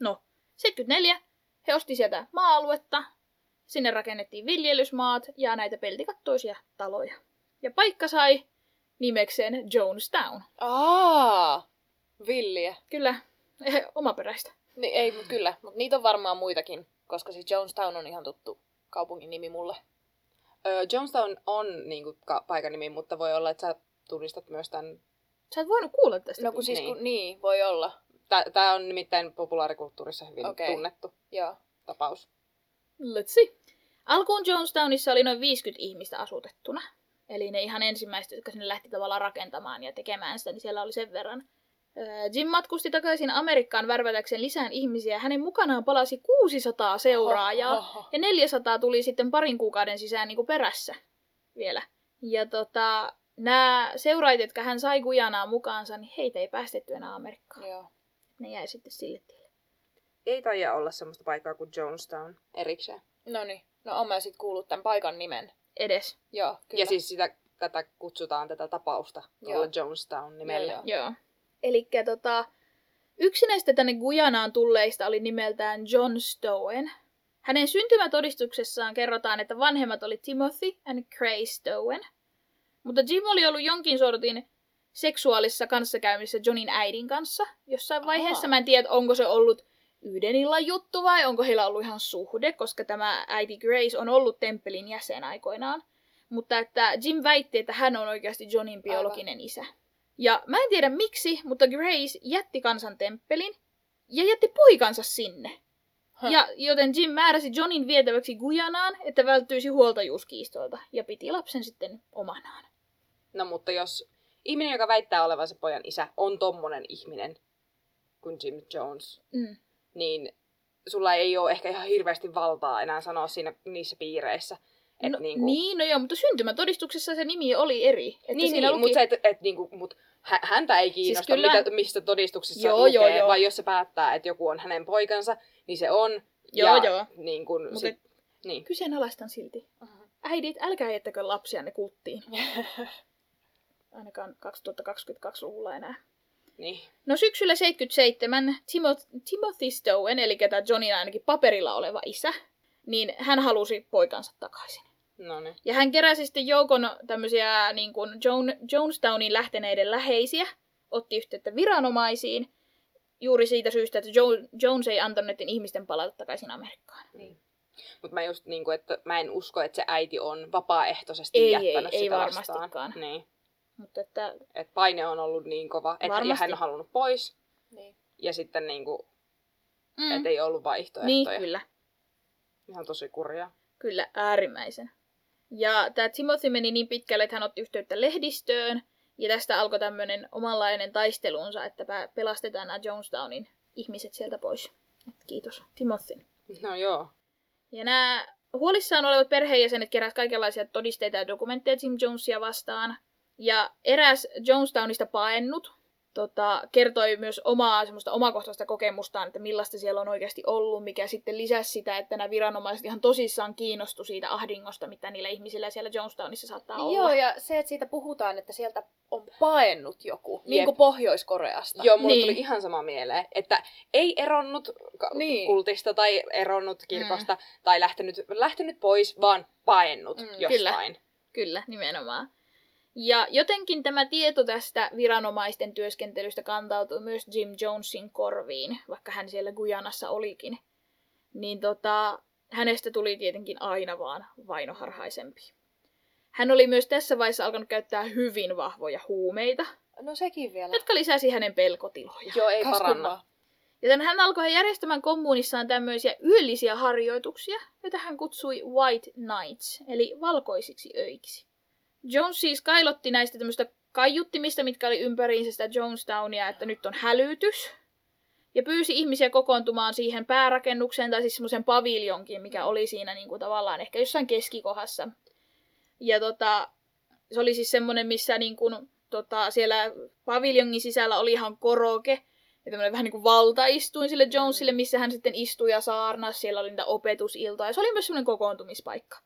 No, 74 he osti sieltä maa-aluetta, sinne rakennettiin viljelysmaat ja näitä peltikattoisia taloja. Ja paikka sai nimekseen Jonestown. Aa, villiä. Kyllä, eh, omaperäistä. Niin, ei, mutta kyllä. Mutta niitä on varmaan muitakin, koska siis Jonestown on ihan tuttu kaupungin nimi mulle. Öö, Jonestown on niin kuin, ka- paikan nimi, mutta voi olla, että sä tunnistat myös tämän. Sä et voinut kuulla tästä. No kun siis, Niin. kun, niin, voi olla. Tämä on nimittäin populaarikulttuurissa hyvin Okei. tunnettu Joo. tapaus. Let's see. Alkuun Jonestownissa oli noin 50 ihmistä asutettuna. Eli ne ihan ensimmäiset, jotka sinne lähti tavallaan rakentamaan ja tekemään sitä, niin siellä oli sen verran. Öö, Jim matkusti takaisin Amerikkaan värvätäkseen lisää ihmisiä. Hänen mukanaan palasi 600 seuraajaa. Oho. Ja 400 tuli sitten parin kuukauden sisään niin kuin perässä vielä. Ja tota, nämä seuraajat, jotka hän sai Gujanaa mukaansa, niin heitä ei päästetty enää Amerikkaan. Joo. Ne jäi sitten sille tielle. Ei taida olla semmoista paikkaa kuin Jonestown erikseen. No niin. No on mä sit kuullut tämän paikan nimen. Edes. Joo, kyllä. Ja siis sitä, tätä kutsutaan tätä tapausta Joo. tuolla Jonestown nimellä. Joo, Joo. Eli tota, yksi näistä tänne Gujanaan tulleista oli nimeltään John Stowen. Hänen syntymätodistuksessaan kerrotaan, että vanhemmat oli Timothy and Cray Stowen. Mutta Jim oli ollut jonkin sortin seksuaalisessa kanssakäymisessä Johnin äidin kanssa jossain vaiheessa. Ahaa. Mä en tiedä, onko se ollut yhden illan juttu vai onko heillä ollut ihan suhde, koska tämä äiti Grace on ollut temppelin jäsen aikoinaan. Mutta että Jim väitti, että hän on oikeasti Johnin biologinen isä. Ja mä en tiedä miksi, mutta Grace jätti kansan temppelin ja jätti poikansa sinne. Häh. Ja joten Jim määräsi Johnin vietäväksi Guyanaan, että välttyisi huoltajuuskiistoilta, ja piti lapsen sitten omanaan. No mutta jos ihminen, joka väittää olevansa pojan isä, on tommonen ihminen kuin Jim Jones, Mm. niin sulla ei ole ehkä ihan hirveästi valtaa enää sanoa siinä niissä piireissä. Et No, niinku, Niin, no joo, mutta syntymätodistuksessa se nimi oli eri. Että niin, niin luki... mutta se, et, et, niinku, mut hä- häntä ei kiinnosta, Siis kyllä- mitä, mistä todistuksessa Joo, lukee, joo, joo. vaan jos se päättää, että joku on hänen poikansa, niin se on. Joo, ja, joo. Niin kun, Mutta sit, niin. kyseenalaistan silti. Mhm. Äidit, älkää jättäkö lapsianne kulttiin. Ainakaan 2022-luvulla enää. niin. No syksyllä 77 Timo- Timothy Stowen, eli tämä Johnin ainakin paperilla oleva isä, niin hän halusi poikansa takaisin. No niin. Ja hän keräsi sitten joukon tämmöisiä niin kuin Joan, Jonestownin lähteneiden läheisiä, otti yhteyttä viranomaisiin, juuri siitä syystä, että jo, Jones ei antanut näiden ihmisten palata takaisin Amerikkaan. Mutta mä just niinku, että mä en usko, että se äiti on vapaaehtoisesti Ei, jättänyt ei, ei sitä varmastikaan. lastaan. Niin. Mutta että Et paine on ollut niin kova, että ja Varmasti. hän on halunnut pois. niin. Ja sitten niinku, mm, et ei ollut vaihtoehtoja. niin, kyllä. Ihan tosi kurjaa. Kyllä, äärimmäisen. Ja tämä Timothy meni niin pitkälle, että hän otti yhteyttä lehdistöön, ja tästä alkoi tämmöinen omanlainen taistelunsa, että pelastetaan nämä Jonestownin ihmiset sieltä pois. Et kiitos Timothy. No joo. Ja nämä huolissaan olevat perheenjäsenet keräsivät kaikenlaisia todisteita ja dokumentteja Jim Jonesia vastaan. Ja eräs Jonestownista paennut tota, kertoi myös omaa semmoista omakohtaista kokemustaan, että millaista siellä on oikeasti ollut, mikä sitten lisäsi sitä, että nämä viranomaiset ihan tosissaan kiinnostu siitä ahdingosta, mitä niillä ihmisillä siellä Jonestownissa saattaa olla. Joo, ja se, että siitä puhutaan, että sieltä on paennut joku, niin kuin Pohjois-Koreasta. Joo, mulle Niin. tuli ihan sama mieleen, että ei eronnut ka- Niin. kultista tai eronnut kirkosta tai lähtenyt, lähtenyt pois, vaan paennut Mm, jostain. Kyllä, nimenomaan. Ja jotenkin tämä tieto tästä viranomaisten työskentelystä kantautui myös Jim Jonesin korviin, vaikka hän siellä Gujanassa olikin. Niin tota, hänestä tuli tietenkin aina vaan vainoharhaisempi. Hän oli myös tässä vaiheessa alkanut käyttää hyvin vahvoja huumeita, No sekin vielä. jotka lisäsi hänen pelkotiloja. Joo, ei paranna. Joten hän alkoi järjestämään kommunissaan tämmöisiä yöllisiä harjoituksia, joita hän kutsui White Nights, eli valkoisiksi öiksi. Jones siis kailotti näistä tämmöistä kaiuttimista, mitkä oli ympäriinsä sitä Jonestownia, että nyt on hälytys. Ja pyysi ihmisiä kokoontumaan siihen päärakennukseen, tai siis semmoisen paviljonkin, mikä oli siinä niin kuin tavallaan ehkä jossain keskikohdassa. Ja tota, se oli siis semmoinen, missä niin kuin, tota, siellä paviljongin sisällä oli ihan koroke, ja tämmöinen vähän niin kuin valtaistuin sille Jonesille, missä hän sitten istui ja saarnasi. Siellä oli niitä opetusiltoja. Ja se oli myös semmoinen kokoontumispaikka.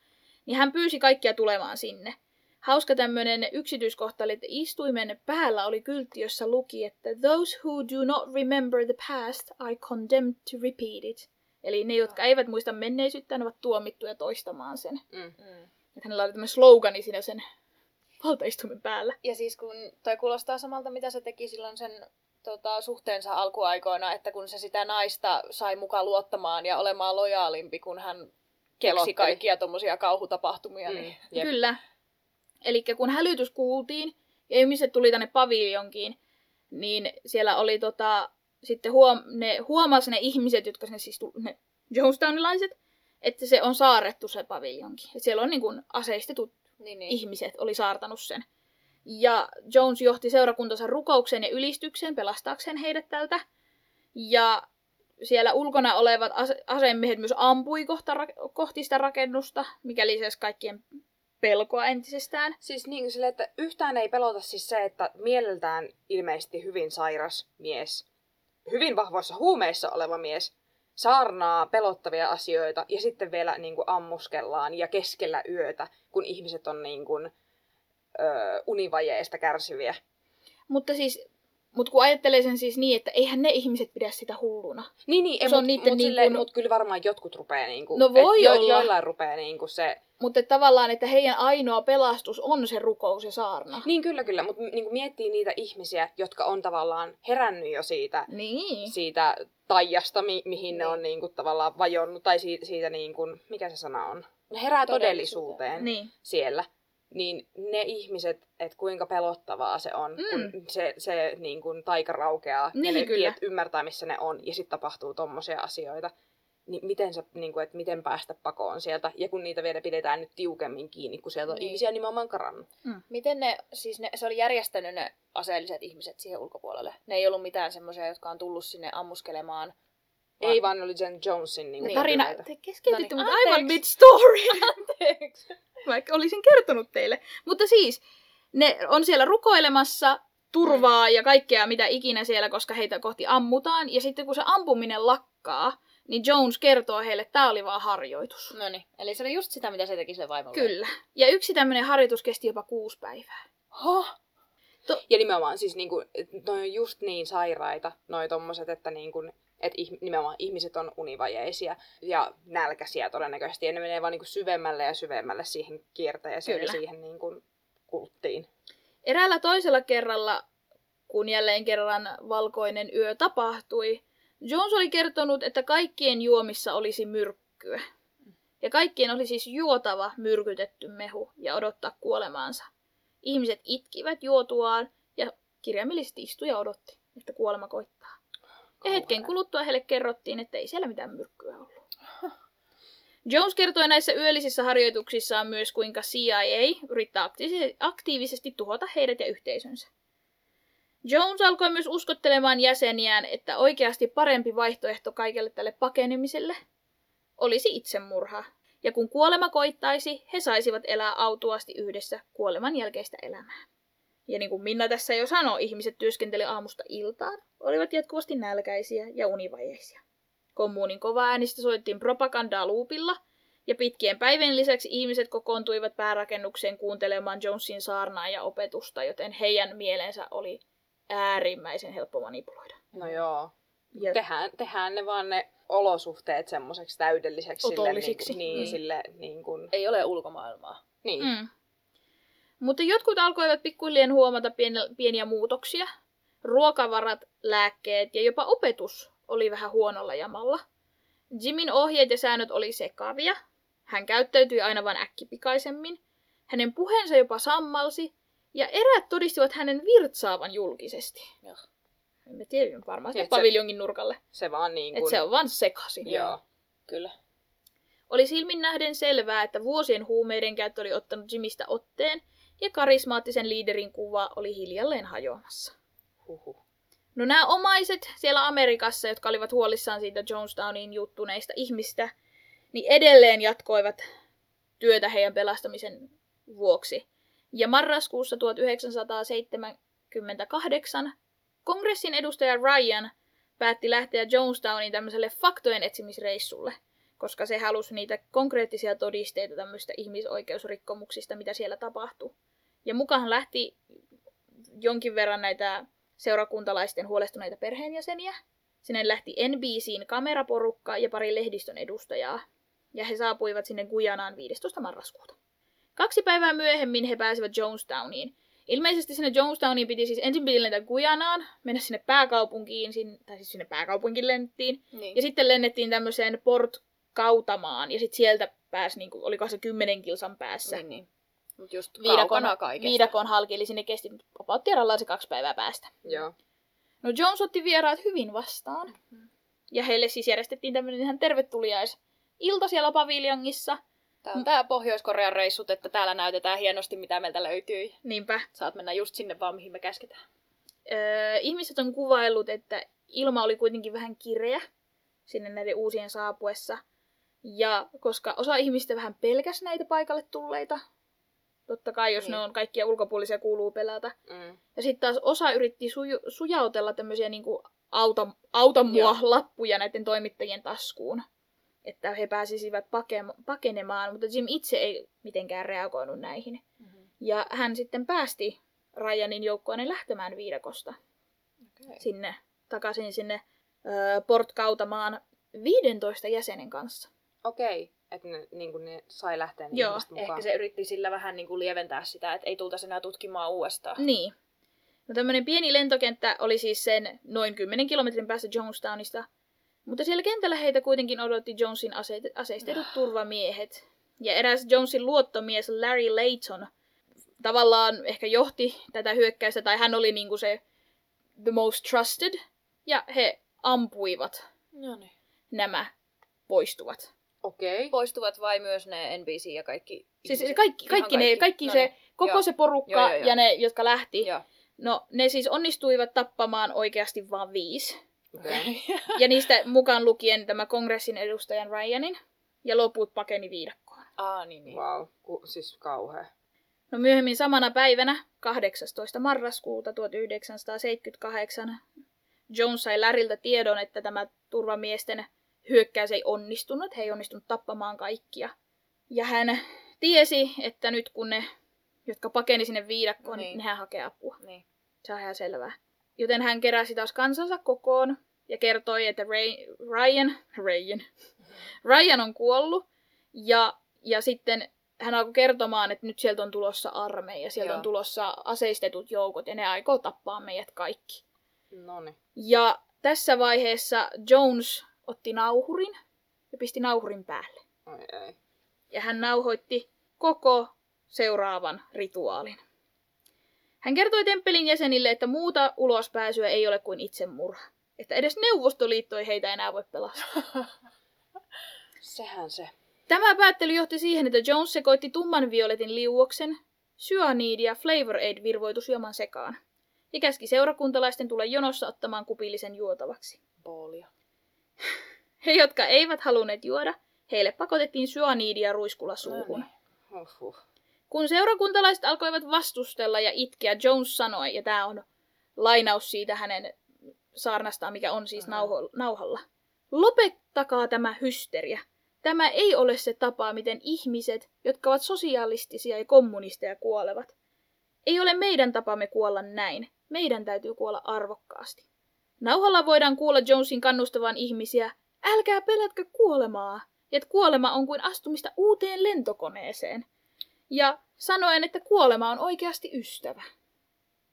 Niin hän pyysi kaikkia tulemaan sinne. Hauska tämmöinen yksityiskohta oli, että istuimen päällä oli kyltti, jossa luki, että Those who do not remember the past, I condemn to repeat it. Eli ne, jotka eivät muista menneisyyttä, ovat tuomittuja toistamaan sen. Mm. Mm. Että hänellä oli tämmöinen slogani siinä sen valtaistuimen päällä. Ja siis kun toi kuulostaa samalta, mitä se teki silloin sen tota, suhteensa alkuaikoina, että kun se sitä naista sai mukaan luottamaan ja olemaan lojaalimpi, kun hän keksi Kelotteli. kaikkia tommosia kauhutapahtumia. Mm. Niin. Jep. Kyllä. Eli kun hälytys kuultiin ja ihmiset tuli tänne paviljonkiin, niin siellä oli tota, sitten huom, ne, huomasi ne ihmiset, jotka sinne siis tuli, ne Jonestownilaiset, että se on saarrettu se paviljonki. Et siellä on niin kuin aseistetut Niin, niin. ihmiset oli saartanut sen. Ja Jones johti seurakuntansa rukoukseen ja ylistykseen pelastaakseen heidät tältä. Ja siellä ulkona olevat ase- asemiehet myös ampui kohta, ra- kohti sitä rakennusta, mikä lisäsi kaikkien pelkoa entisestään. Siis niin sille, että yhtään ei pelota siis se, että mieleltään ilmeisesti hyvin sairas mies, hyvin vahvoissa huumeissa oleva mies, saarnaa pelottavia asioita ja sitten vielä niin kuin ammuskellaan ja keskellä yötä, kun ihmiset on niin kuin, ö, univajeesta kärsiviä. Mutta siis Mutta kun ajattelee sen siis niin, että eihän ne ihmiset pidä sitä hulluna. Niin, niin, Se on mut, niitten mut, niin silleen, kun- mut kyllä varmaan jotkut rupeaa niinku... No voi et olla. joillain rupeaa niinku se... Mutta tavallaan, että heidän ainoa pelastus on se rukous ja saarna. Niin kyllä, kyllä, mutta niinku miettii niitä ihmisiä, jotka on tavallaan herännyt jo siitä, Niin. siitä taijasta, mi- mihin ne Niin. on niinku tavallaan vajonnut, tai siitä, siitä niinku, mikä se sana on? Ne herää Todellisuuteen. todellisuuteen Niin. siellä. Niin ne ihmiset, että kuinka pelottavaa se on, Mm. kun se, se niin kuin taika raukeaa ja Niin, ne kyllä. ymmärtää, missä ne on, ja sitten tapahtuu tommosia asioita. Niin miten, se, niin kuin, että miten päästä pakoon sieltä, ja kun niitä vielä pidetään nyt tiukemmin kiinni, kun sieltä on Niin. ihmisiä nimenomaan karannut. Miten ne, siis ne, se oli järjestänyt ne aseelliset ihmiset siihen ulkopuolelle? Ne ei ollut mitään semmoisia, jotka on tullut sinne ammuskelemaan. Ei vaan oli Jen Jonesin niin Niin. Tarina, te keskeytitte No mut niin, aivan anteeksi. mid story, Anteeksi. vaikka olisin kertonut teille. Mutta siis, ne on siellä rukoilemassa turvaa ja kaikkea mitä ikinä siellä, koska heitä kohti ammutaan. Ja sitten kun se ampuminen lakkaa, niin Jones kertoo heille, että tämä oli vaan harjoitus. No niin, eli se oli just sitä, mitä se teki sille vaimolle. Kyllä. Ja yksi tämmöinen harjoitus kesti jopa kuusi päivää. Huh? Ja nimenomaan siis niinku, noi on just niin sairaita, noi tommoset, että niinku, et ih, nimenomaan ihmiset on univajeisia ja nälkäisiä todennäköisesti. Ja ne menee vaan niinku syvemmälle ja syvemmälle siihen kierteeseen Kyllä. ja siihen niinku kulttiin. Eräällä toisella kerralla, kun jälleen kerran valkoinen yö tapahtui, Jones oli kertonut, että kaikkien juomissa olisi myrkkyä. Ja kaikkien oli siis juotava myrkytetty mehu ja odottaa kuolemaansa. Ihmiset itkivät juotuaan ja kirjaimellisesti istui ja odotti, että kuolema koittaa. Ja hetken kuluttua heille kerrottiin, että ei siellä mitään myrkkyä ollut. Jones kertoi näissä yöllisissä harjoituksissaan myös, kuinka CIA yrittää aktiivisesti- tuhota heidät ja yhteisönsä. Jones alkoi myös uskottelemaan jäseniään, että oikeasti parempi vaihtoehto kaikelle tälle pakenemiselle olisi itsemurha. Ja kun kuolema koittaisi, he saisivat elää autuasti yhdessä kuoleman jälkeistä elämää. Ja niin kuin Minna tässä jo sanoi, ihmiset työskenteli aamusta iltaan, olivat jatkuvasti nälkäisiä ja univajeisia. Kommunin kova äänistä soittiin propagandaa luupilla, ja pitkien päivien lisäksi ihmiset kokoontuivat päärakennukseen kuuntelemaan Jonesin saarnaa ja opetusta, joten heidän mielensä oli äärimmäisen helppo manipuloida. No joo. Ja Tehdään, tehdään ne vaan ne olosuhteet semmoiseksi täydelliseksi. Otollisiksi. Sille, niin, Mm. niin, sille, niin kuin, Ei ole ulkomaailmaa. niin. Mm. Mutta jotkut alkoivat pikkuhiljaa huomata pien- pieniä muutoksia. Ruokavarat, lääkkeet ja jopa opetus oli vähän huonolla jamalla. Jimin ohjeet ja säännöt oli sekavia. Hän käyttäytyi aina vain äkkipikaisemmin. Hänen puheensa jopa sammalsi. Ja eräät todistivat hänen virtsaavan julkisesti. Joo. En tiedä, varmaan sinne Et se- paviljongin nurkalle. Se vaan niin kuin, se on vaan sekaisin. Joo. Kyllä. Oli silmin nähden selvää, että vuosien huumeiden käyttö oli ottanut Jimistä otteen, ja karismaattisen liiderin kuva oli hiljalleen hajoamassa. Huhu. No nämä omaiset siellä Amerikassa, jotka olivat huolissaan siitä Jonestowniin juttuneista ihmistä, niin edelleen jatkoivat työtä heidän pelastamisen vuoksi. Ja marraskuussa 1978 kongressin edustaja Ryan päätti lähteä Jonestowniin tämmöiselle faktojen etsimisreissulle, koska se halusi niitä konkreettisia todisteita tämmöistä ihmisoikeusrikkomuksista, mitä siellä tapahtui. Ja mukaan lähti jonkin verran näitä seurakuntalaisten huolestuneita perheenjäseniä. Sinne lähti NBCn kameraporukka ja pari lehdistön edustajaa. Ja he saapuivat sinne Gujanaan 15. marraskuuta. Kaksi päivää myöhemmin he pääsivät Jonestowniin. Ilmeisesti sinne Jonestowniin piti siis ensin piti lentää Gujanaan, mennä sinne pääkaupunkiin, sin- tai siis sinne pääkaupunkiin lennettiin. Niin. Ja sitten lennettiin tämmöiseen Port Kautamaan, ja sitten sieltä pääsi, niin kuin, oliko se kymmenen kilsan päässä. niin, niin. Mut just Viidakon, kaikesta. viidakon halki, eli sinne kesti about se kaksi päivää päästä. Joo. No Jones otti vieraat hyvin vastaan. Mm-hmm. Ja heille siis järjestettiin tämmöinen ihan tervetuliais ilta siellä paviljongissa. Tää on tää Pohjois-Korean reissut, että täällä näytetään hienosti, mitä meiltä löytyy. Niinpä. Saat mennä just sinne vaan, mihin me käsketään. Öö, ihmiset on kuvaillut, että ilma oli kuitenkin vähän kireä sinne näiden uusien saapuessa. Ja koska osa ihmistä vähän pelkäs näitä paikalle tulleita, totta kai jos Niin. ne on kaikkia ulkopuolisia kuuluu pelätä. Mm. Ja sitten taas osa yritti suju- sujautella tämmöisiä niinku auta, auta mua Joo. lappuja näiden toimittajien taskuun. Että he pääsisivät pake- pakenemaan, mutta Jim itse ei mitenkään reagoinut näihin. Mm-hmm. Ja hän sitten päästi Ryanin joukkoinen lähtemään viidakosta. Okay. sinne, takaisin sinne ö, Port Kautamaan 15 jäsenen kanssa. Okei, että ne, niin kuin ne sai lähteä niin Joo, mukaan. Ehkä se yritti sillä vähän niin kuin lieventää sitä, että ei tultaisi enää tutkimaan uudestaan. Niin. No tämmöinen pieni lentokenttä oli siis sen noin 10 kilometrin päässä Jonestownista, mutta siellä kentällä heitä kuitenkin odotti Jonesin ase- aseistetut turvamiehet. Ja eräs Jonesin luottomies Larry Layton tavallaan ehkä johti tätä hyökkäystä, tai hän oli niinku se the most trusted, ja he ampuivat No niin. nämä poistuvat. Okei. Poistuvat vai myös ne NBC ja kaikki Siis ihmiset? kaikki, Ihan kaikki, ne, kaikki No se, niin. koko Joo. se porukka Joo, joo, joo. ja ne, jotka lähti, Joo. no ne siis onnistuivat tappamaan oikeasti vain viisi. Okei. Ja niistä mukaan lukien tämä kongressin edustajan Ryanin, ja loput pakeni viidakkoon. Aa, niin, niin. Wow, ku, siis kauhea. No myöhemmin samana päivänä, 18. marraskuuta 1978, Jones sai Läriltä tiedon, että tämä turvamiesten hyökkäys ei onnistunut. He ei onnistunut tappamaan kaikkia. Ja hän tiesi, että nyt kun ne, jotka pakeni sinne viidakkoon, niin. Niin. nehän hakee apua. niin. Se on ihan selvää. Joten hän keräsi taas kansansa kokoon ja kertoi, että Ray, Ryan, Ryan, Ryan on kuollut. Ja, ja sitten hän alkoi kertomaan, että nyt sieltä on tulossa armeija, sieltä Joo. on tulossa aseistetut joukot ja ne aikoo tappaa meidät kaikki. Noniin. Ja tässä vaiheessa Jones otti nauhurin ja pisti nauhurin päälle. Oi ei. Ja hän nauhoitti koko seuraavan rituaalin. Hän kertoi temppelin jäsenille, että muuta ulospääsyä ei ole kuin itsemurha. Että edes Neuvostoliitto ei heitä enää voi pelastaa. Sehän se. Tämä päättely johti siihen, että Jones sekoitti tumman violetin liuoksen, syaniidi ja Flavor Aid virvoitusjuoman sekaan. Ja käski seurakuntalaisten tulla jonossa ottamaan kupillisen juotavaksi. Boolia. He, jotka eivät halunneet juoda, heille pakotettiin syaniidia ruiskulla suuhun. No Uhuh. Kun seurakuntalaiset alkoivat vastustella ja itkeä, Jones sanoi, ja tämä on lainaus siitä hänen saarnastaan, mikä on siis nauho- nauhalla. Lopettakaa tämä hysteria. Tämä ei ole se tapa, miten ihmiset, jotka ovat sosialistisia ja kommunisteja, kuolevat. Ei ole meidän tapamme kuolla näin. Meidän täytyy kuolla arvokkaasti. Nauhalla voidaan kuulla Jonesin kannustavan ihmisiä, älkää pelätkö kuolemaa, että kuolema on kuin astumista uuteen lentokoneeseen. Ja sanoen, että kuolema on oikeasti ystävä.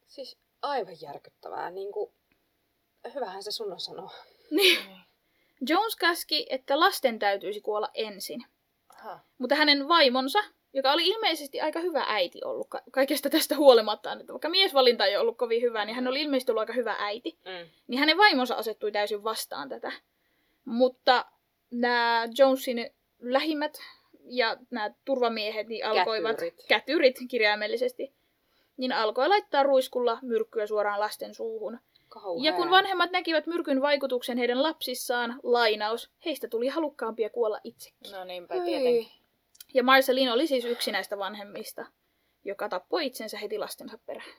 Siis aivan järkyttävää. Niin kuin... Hyvähän se sun on sanoa. Niin. Jones käski, että lasten täytyisi kuolla ensin. Aha. Mutta hänen vaimonsa, joka oli ilmeisesti aika hyvä äiti ollut ka- kaikesta tästä huolimatta, että vaikka miesvalinta ei ollut kovin hyvä, niin hän oli ilmeisesti ollut aika hyvä äiti. Mm. Niin hänen vaimonsa asettui täysin vastaan tätä. Mutta nämä Jonesin lähimmät ja nämä turvamiehet niin alkoivat, Kätyrit. kätyrit kirjaimellisesti, niin alkoi laittaa ruiskulla myrkkyä suoraan lasten suuhun. Kauhea. Ja kun vanhemmat näkivät myrkyn vaikutuksen heidän lapsissaan, lainaus, heistä tuli halukkaampia kuolla itsekin. No niinpä Ei. tietenkin. Ja Marceline oli siis yksi näistä vanhemmista, joka tappoi itsensä heti lastensa perään.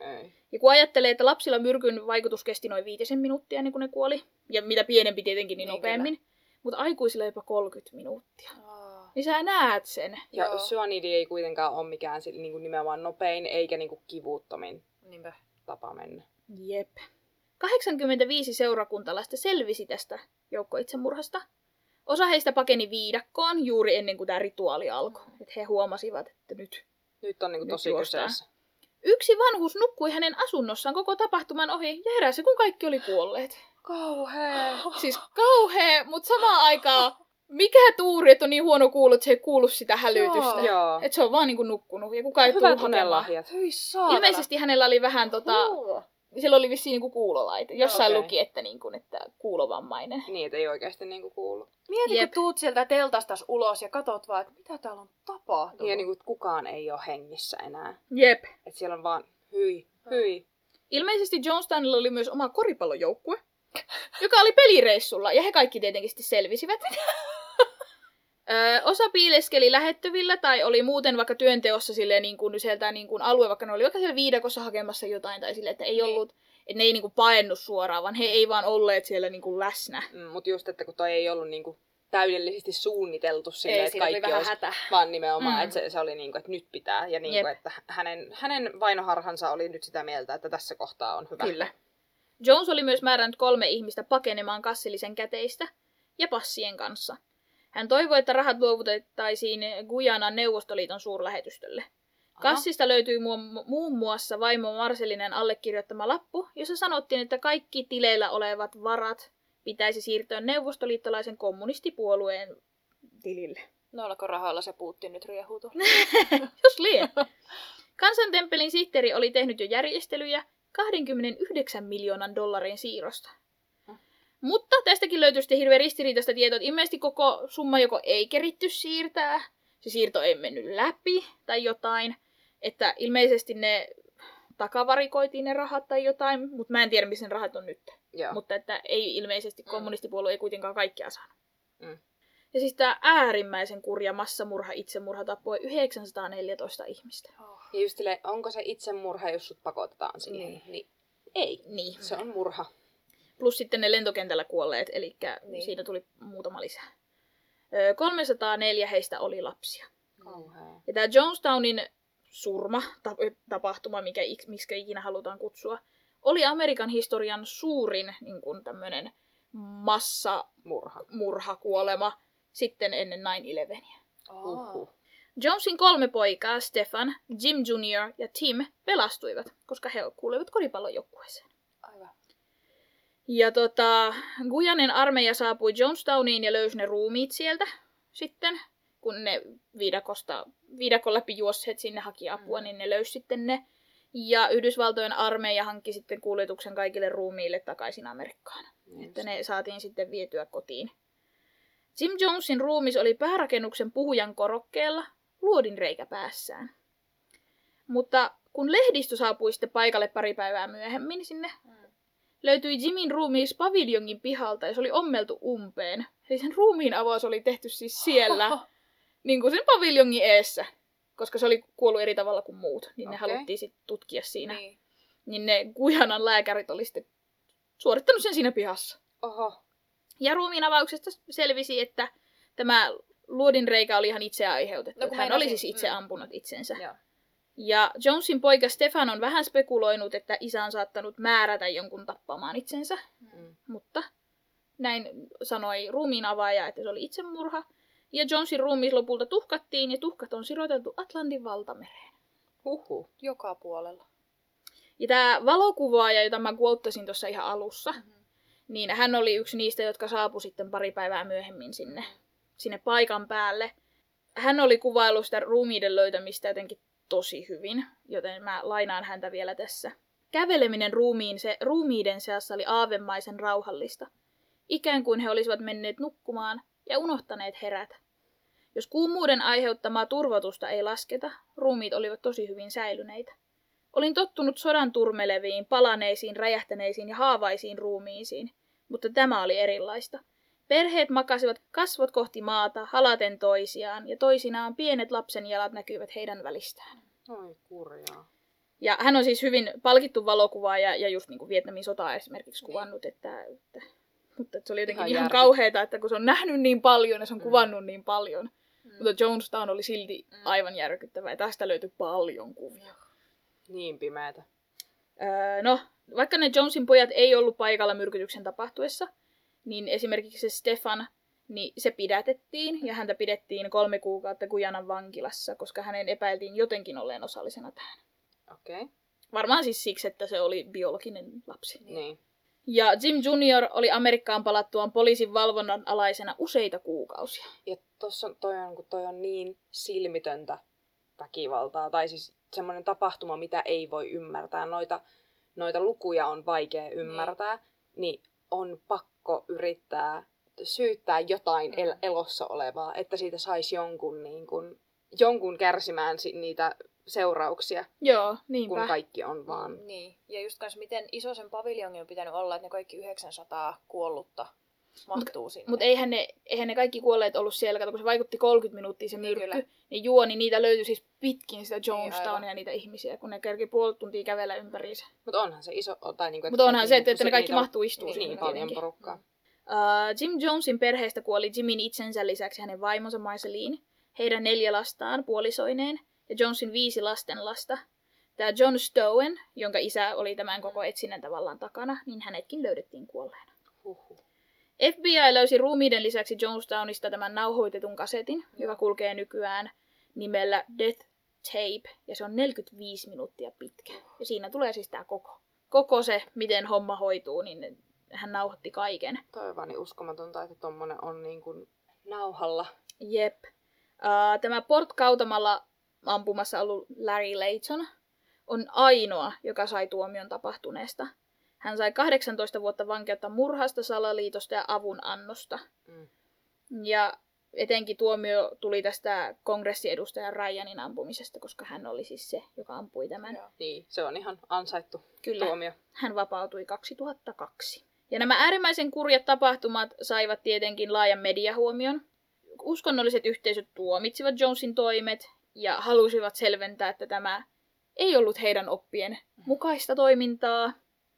Ei. Ja kun ajattelee, että lapsilla myrkyn vaikutus kesti noin viitisen minuuttia ennen kuin ne kuoli, ja mitä pienempi tietenkin, niin Niin, nopeammin, mutta aikuisilla jopa 30 minuuttia. Aa. Niin sä näet sen. Ja Joo. syanidi ei kuitenkaan ole mikään niin kuin nimenomaan nopein eikä niin kuin kivuttomin Niinpä. tapa mennä. Jep. 85 seurakuntalaista selvisi tästä joukkoitsemurhasta. Osa heistä pakeni viidakkoon juuri ennen kuin tämä rituaali alkoi. Että he huomasivat, että nyt. Nyt on niin kuin Nyt tosi kyseessä. Yksi vanhus nukkui hänen asunnossaan koko tapahtuman ohi ja heräsi, kun kaikki oli kuolleet. Kauhea. Siis kauhea, mutta samaan aikaan mikä tuuri, että on niin huono kuulo, että se ei kuulu sitä hälytystä. Joo. Että se on vaan niinku nukkunut ja kukaan ei Hyvät hakemaan. Hyi saatana. Ilmeisesti hänellä oli vähän tota. Sillä oli vissiin niinku kuulolaite. Jossain Okei. luki, että, niinku, että kuulovammainen. Niin, että ei oikeasti niin kuin kuulu. Mieti, Jep. kun tuut sieltä teltastas ulos ja katot vaan, että mitä täällä on tapahtunut. Ja niin kuin, että kukaan ei ole hengissä enää. Jep. Että siellä on vaan hyi, hyi. Ilmeisesti Jonestownilla oli myös oma koripallojoukkue, joka oli pelireissulla, ja he kaikki tietenkin sitten selvisivät. Öö, osa piileskeli lähettyvillä tai oli muuten vaikka työnteossa silleen niin kuin sieltä niin kuin alue, vaikka ne oli vaikka siellä viidakossa hakemassa jotain tai silleen, että ei Niin. ollut, että ne ei niin kuin paennut suoraan, vaan he ei vaan olleet siellä niin kuin läsnä. Mm, Mutta just, että kun toi ei ollut niin kuin täydellisesti suunniteltu silleen, ei, että kaikki vähän olisi hätä. vaan nimenomaan, Mm. mm. että se, se oli niin kuin, että nyt pitää. Ja niin Jep. kuin, että hänen, hänen vainoharhansa oli nyt sitä mieltä, että tässä kohtaa on hyvä. Kyllä. Jones oli myös määrännyt kolme ihmistä pakenemaan kassillisen käteistä ja passien kanssa. Hän toivoi, että rahat luovutettaisiin Guyanan Neuvostoliiton suurlähetystölle. Kassista löytyi muun muassa vaimo Marselinen allekirjoittama lappu, jossa sanottiin, että kaikki tileillä olevat varat pitäisi siirtyä neuvostoliittolaisen kommunistipuolueen tilille. Noillako rahalla se puutti nyt riehuutu? Jos liian. Kansantemppelin sihteeri oli tehnyt jo järjestelyjä 29 miljoonan dollarin siirrosta. Mutta tästäkin löytyy sitten hirveän ristiriitaista tietoa, että ilmeisesti koko summa joko ei keritty siirtää, se siirto ei mennyt läpi tai jotain. Että ilmeisesti ne takavarikoitiin ne rahat tai jotain, mutta mä en tiedä, missä ne rahat on nyt. Joo. Mutta että ei ilmeisesti kommunistipuolue ei kuitenkaan kaikkea saanut. Mm. Ja siis tämä äärimmäisen kurja massamurha, itsemurha tappoi 914 ihmistä. Oh. Ja just silleen, onko se itsemurha, jos sut pakotetaan siihen? Niin. niin. Ei. Niin. Se on murha. Plus sitten ne lentokentällä kuolleet, eli Niin. siinä tuli muutama lisää. Ö, 304 heistä oli lapsia. Kauhea. Ja tämä Jonestownin surma, ta- tapahtuma, mikä, ik- miksi ikinä halutaan kutsua, oli Amerikan historian suurin niin kuin tämmöinen massamurha, Murha. kuolema sitten ennen 9-11. Uhuh. Jonesin kolme poikaa, Stefan, Jim Jr. ja Tim, pelastuivat, koska he kuuluivat koripallon joukkueeseen. Ja tota, Guyanen armeija saapui Jonestowniin ja löysi ne ruumiit sieltä sitten, kun ne viidakosta, viidakon läpi juosseet sinne haki apua, Mm. niin ne löysi sitten ne. Ja Yhdysvaltojen armeija hankki sitten kuljetuksen kaikille ruumiille takaisin Amerikkaan. Että ne saatiin sitten vietyä kotiin. Jim Jonesin ruumis oli päärakennuksen puhujan korokkeella, luodin reikä päässään. Mutta kun lehdistö saapui sitten paikalle pari päivää myöhemmin sinne, Mm. Löytyi Jimin ruumiis paviljongin pihalta ja se oli ommeltu umpeen. Eli sen ruumiin avaus oli tehty siis siellä, niin kuin sen paviljongin eessä. Koska se oli kuollut eri tavalla kuin muut, niin ne Okei. haluttiin sitten tutkia siinä. Niin. Niin ne Gujanan lääkärit oli sitten suorittanut sen siinä pihassa. Oho. Ja ruumiin avauksesta selvisi, että tämä luodinreikä oli ihan itse aiheutettu. No, Hän oli siis itse mm. ampunut itsensä. Joo. Ja Jonesin poika Stefan on vähän spekuloinut, että isä on saattanut määrätä jonkun tappamaan itsensä, Mm. mutta näin sanoi ruumiin avaaja, että se oli itsemurha. Ja Jonesin ruumiis lopulta tuhkattiin ja tuhkat on siroteltu Atlantin valtamereen. Huhhuh. Joka puolella. Ja tämä valokuvaaja, jota mä quottasin tuossa ihan alussa, Mhm. niin hän oli yksi niistä, jotka saapui sitten pari päivää myöhemmin sinne, sinne paikan päälle. Hän oli kuvaillut sitä ruumiiden löytämistä jotenkin tosi hyvin, joten mä lainaan häntä vielä tässä. Käveleminen ruumiin se, ruumiiden seassa oli aavemaisen rauhallista. Ikään kuin he olisivat menneet nukkumaan ja unohtaneet herätä. Jos kuumuuden aiheuttamaa turvotusta ei lasketa, ruumiit olivat tosi hyvin säilyneitä. Olin tottunut sodan turmeleviin, palaneisiin, räjähtäneisiin ja haavaisiin ruumiisiin, mutta tämä oli erilaista. Perheet makasivat kasvot kohti maata, halaten toisiaan, ja toisinaan pienet lapsen jalat näkyivät heidän välistään. Oi kurjaa. Ja hän on siis hyvin palkittu valokuvaaja ja just niin kuin Vietnamin sotaa esimerkiksi Niin. kuvannut, että, että, mutta että se oli jotenkin Ihan ihan, järky- kauheata, että kun se on nähnyt niin paljon ja se on Mm. kuvannut niin paljon. Mm. Mutta Jonestown oli silti Mm. aivan järkyttävä ja tästä löytyi paljon kuvia. Niin pimeätä. Öö, no, vaikka ne Jonesin pojat ei ollut paikalla myrkytyksen tapahtuessa, niin esimerkiksi se Stefan, niin se pidätettiin ja häntä pidettiin kolme kuukautta Gujanan vankilassa, koska hänen epäiltiin jotenkin olleen osallisena tähän. Okei. Okay. Varmaan siis siksi, että se oli biologinen lapsi. Niin. Ja Jim Junior oli Amerikkaan palattuaan poliisin valvonnan alaisena useita kuukausia. Ja tossa toi on, kun toi on niin silmitöntä väkivaltaa, tai siis semmoinen tapahtuma, mitä ei voi ymmärtää. Noita, noita lukuja on vaikea ymmärtää, niin on pakko yrittää syyttää jotain el- Mm. elossa olevaa, että siitä saisi jonkun, niin kun, jonkun kärsimään si- niitä seurauksia, Joo, niinpä. kun kaikki on vaan... Niin. Ja just kans miten iso sen paviljongin on pitänyt olla, että ne kaikki 900 kuollutta mahtuu sinne. Mutta eihän ne, eihän ne kaikki kuolleet ollut siellä, kato, kun se vaikutti 30 minuuttia se Niin, myrkky, kyllä. niin juoni, niitä löytyi siis pitkin sitä aivan. Jonestownia niitä ihmisiä, kun ne kerki puoli tuntia kävellä ympäriinsä. Mutta onhan se iso... Tai niinku, Mutta onhan se, että, että ne kaikki niitä mahtuu istua niin, niin paljon porukkaa. Uh, Jim Jonesin perheestä kuoli Jimin itsensä lisäksi hänen vaimonsa Marceline, heidän neljä lastaan puolisoineen ja Jonesin viisi lasten lasta. Tämä John Stowen, jonka isä oli tämän koko etsinnän tavallaan takana, niin hänetkin löydettiin kuolleena. Huhhuh. FBI löysi ruumiiden lisäksi Jonestownista tämän nauhoitetun kasetin, joka kulkee nykyään nimellä Death Tape, ja se on 45 minuuttia pitkä. Ja siinä tulee siis tämä koko, koko se, miten homma hoituu, niin hän nauhoitti kaiken. Toi on vaan niin uskomatonta, että tommonen on niin kuin nauhalla. Jep. Uh, tämä Port Kautamalla ampumassa ollut Larry Layton on ainoa, joka sai tuomion tapahtuneesta. Hän sai 18 vuotta vankeutta murhasta, salaliitosta ja avunannosta. Mm. Ja etenkin tuomio tuli tästä kongressiedustajan Ryanin ampumisesta, koska hän oli siis se, joka ampui tämän. Joo. Niin, se on ihan ansaittu Kyllä. tuomio. Hän vapautui 2002. Ja nämä äärimmäisen kurjat tapahtumat saivat tietenkin laajan mediahuomion. Uskonnolliset yhteisöt tuomitsivat Jonesin toimet ja halusivat selventää, että tämä ei ollut heidän oppien mukaista toimintaa.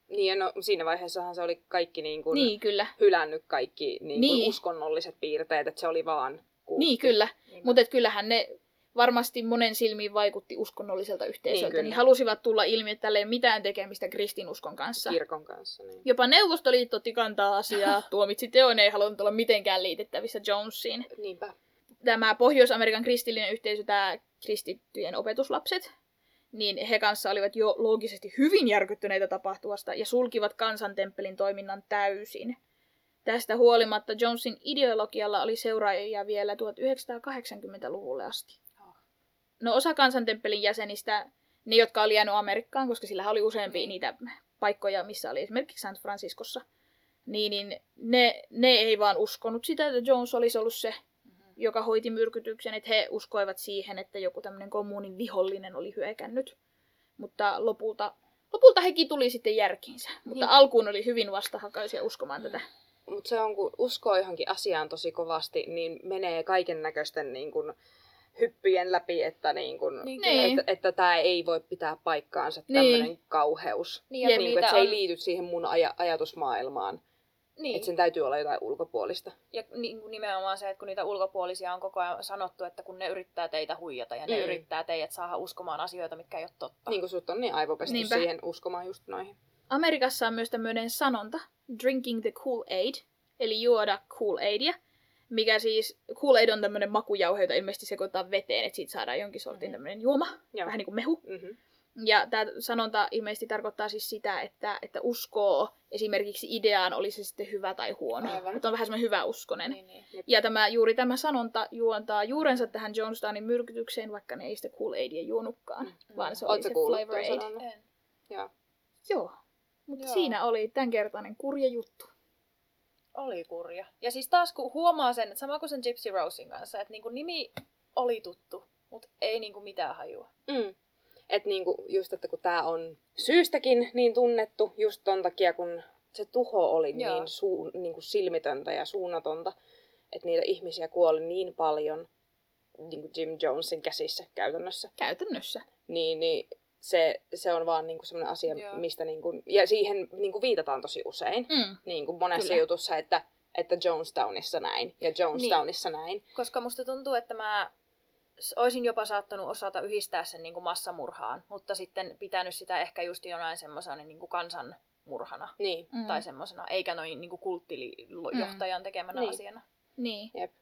Niin, no, siinä vaiheessahan se oli kaikki niin kuin Niin, kyllä. hylännyt kaikki niin kuin Niin. uskonnolliset piirteet, että se oli vaan kultti. Niin, kyllä. Niin Mutta kyllähän ne varmasti monen silmiin vaikutti uskonnolliselta yhteisöltä, Niin, niin, halusivat tulla ilmi, että tällä ei mitään tekemistä kristinuskon kanssa. Kirkon kanssa. Niin. Jopa Neuvostoliitto otti kantaa asiaa, tuomitsi teon, ei halunnut olla mitenkään liitettävissä Jonesiin. Niinpä. Tämä Pohjois-Amerikan kristillinen yhteisö, tämä kristittyjen opetuslapset, niin he kanssa olivat jo loogisesti hyvin järkyttyneitä tapahtuvasta ja sulkivat kansantemppelin toiminnan täysin. Tästä huolimatta Jonesin ideologialla oli seuraajia vielä 1980-luvulle asti. No osa kansantemppelin jäsenistä, ne jotka oli jäänyt Amerikkaan, koska sillä oli useampia Niin. niitä paikkoja, missä oli esimerkiksi San Franciscossa, niin, niin ne, ne ei vaan uskonut sitä, että Jones olisi ollut se, joka hoiti myrkytyksen, että he uskoivat siihen, että joku tämmöinen kommunin vihollinen oli hyökännyt. Mutta lopulta, lopulta hekin tuli sitten järkiinsä. Mutta Niin. alkuun oli hyvin vastahakaisia uskomaan tätä. Mutta se on, kun uskoo johonkin asiaan tosi kovasti, niin menee kaiken näköisten niin kun, hyppyjen läpi, että, niin kun, Niin, Niin. että, että tämä ei voi pitää paikkaansa, Niin. tämmöinen kauheus. Niin, ja Niin kun, että se ei on- liity siihen mun aja- ajatusmaailmaan. Niin. Että sen täytyy olla jotain ulkopuolista. Ja niin kuin nimenomaan se, että kun niitä ulkopuolisia on koko ajan sanottu, että kun ne yrittää teitä huijata ja ne Mm. yrittää teidät saada uskomaan asioita, mitkä ei ole totta. Niin kuin sut on niin aivopesty Niinpä. siihen uskomaan just noihin. Amerikassa on myös tämmöinen sanonta, drinking the Kool-Aid, eli juoda Kool-Aidia, mikä siis, Kool-Aid on tämmöinen makujauhe, jota ilmeisesti sekoittaa veteen, että siitä saadaan jonkin sortin Mhm. tämmöinen juoma, Joo. vähän niin kuin mehu. Mm-hmm. Ja tämä sanonta ilmeisesti tarkoittaa siis sitä, että, että uskoo esimerkiksi ideaan, oli se sitten hyvä tai huono. Aivan. Että on vähän semmoinen hyvä uskonen. Niin, niin. Ja tämä, juuri tämä sanonta juontaa juurensa tähän Jonestownin myrkytykseen, vaikka ne ei sitä Kool-Aidia juonutkaan, Mm. vaan se oli se Flavor Aid. En. Joo. Joo. Mutta Joo. siinä oli tämänkertainen kurja juttu. Oli kurja. Ja siis taas kun huomaa sen, että sama kuin sen Gypsy Rosein kanssa, että niinku nimi oli tuttu, mutta ei niinku mitään hajua. Mm. Et niinku just, että kun tää on syystäkin niin tunnettu, just ton takia, kun se tuho oli Joo. niin suu, niinku silmitöntä ja suunnatonta, että niitä ihmisiä kuoli niin paljon niinku Jim Jonesin käsissä käytännössä, Käytännössä. niin, niin se, se on vaan niinku semmoinen asia, Joo. mistä niinku, ja siihen niinku viitataan tosi usein, Mm. niinku monessa Kyllä. jutussa, että, että Jonestownissa näin ja Jonestownissa Niin. näin. Koska musta tuntuu, että mä olisin jopa saattanut osata yhdistää sen niinku massamurhaan, mutta sitten pitänyt sitä ehkä just jonain semmoisena niinku kansanmurhana. Niin, Mm. Tai semmoisena, eikä noin niinku kulttijohtajan tekemänä Niin. asiana. Niin, jep.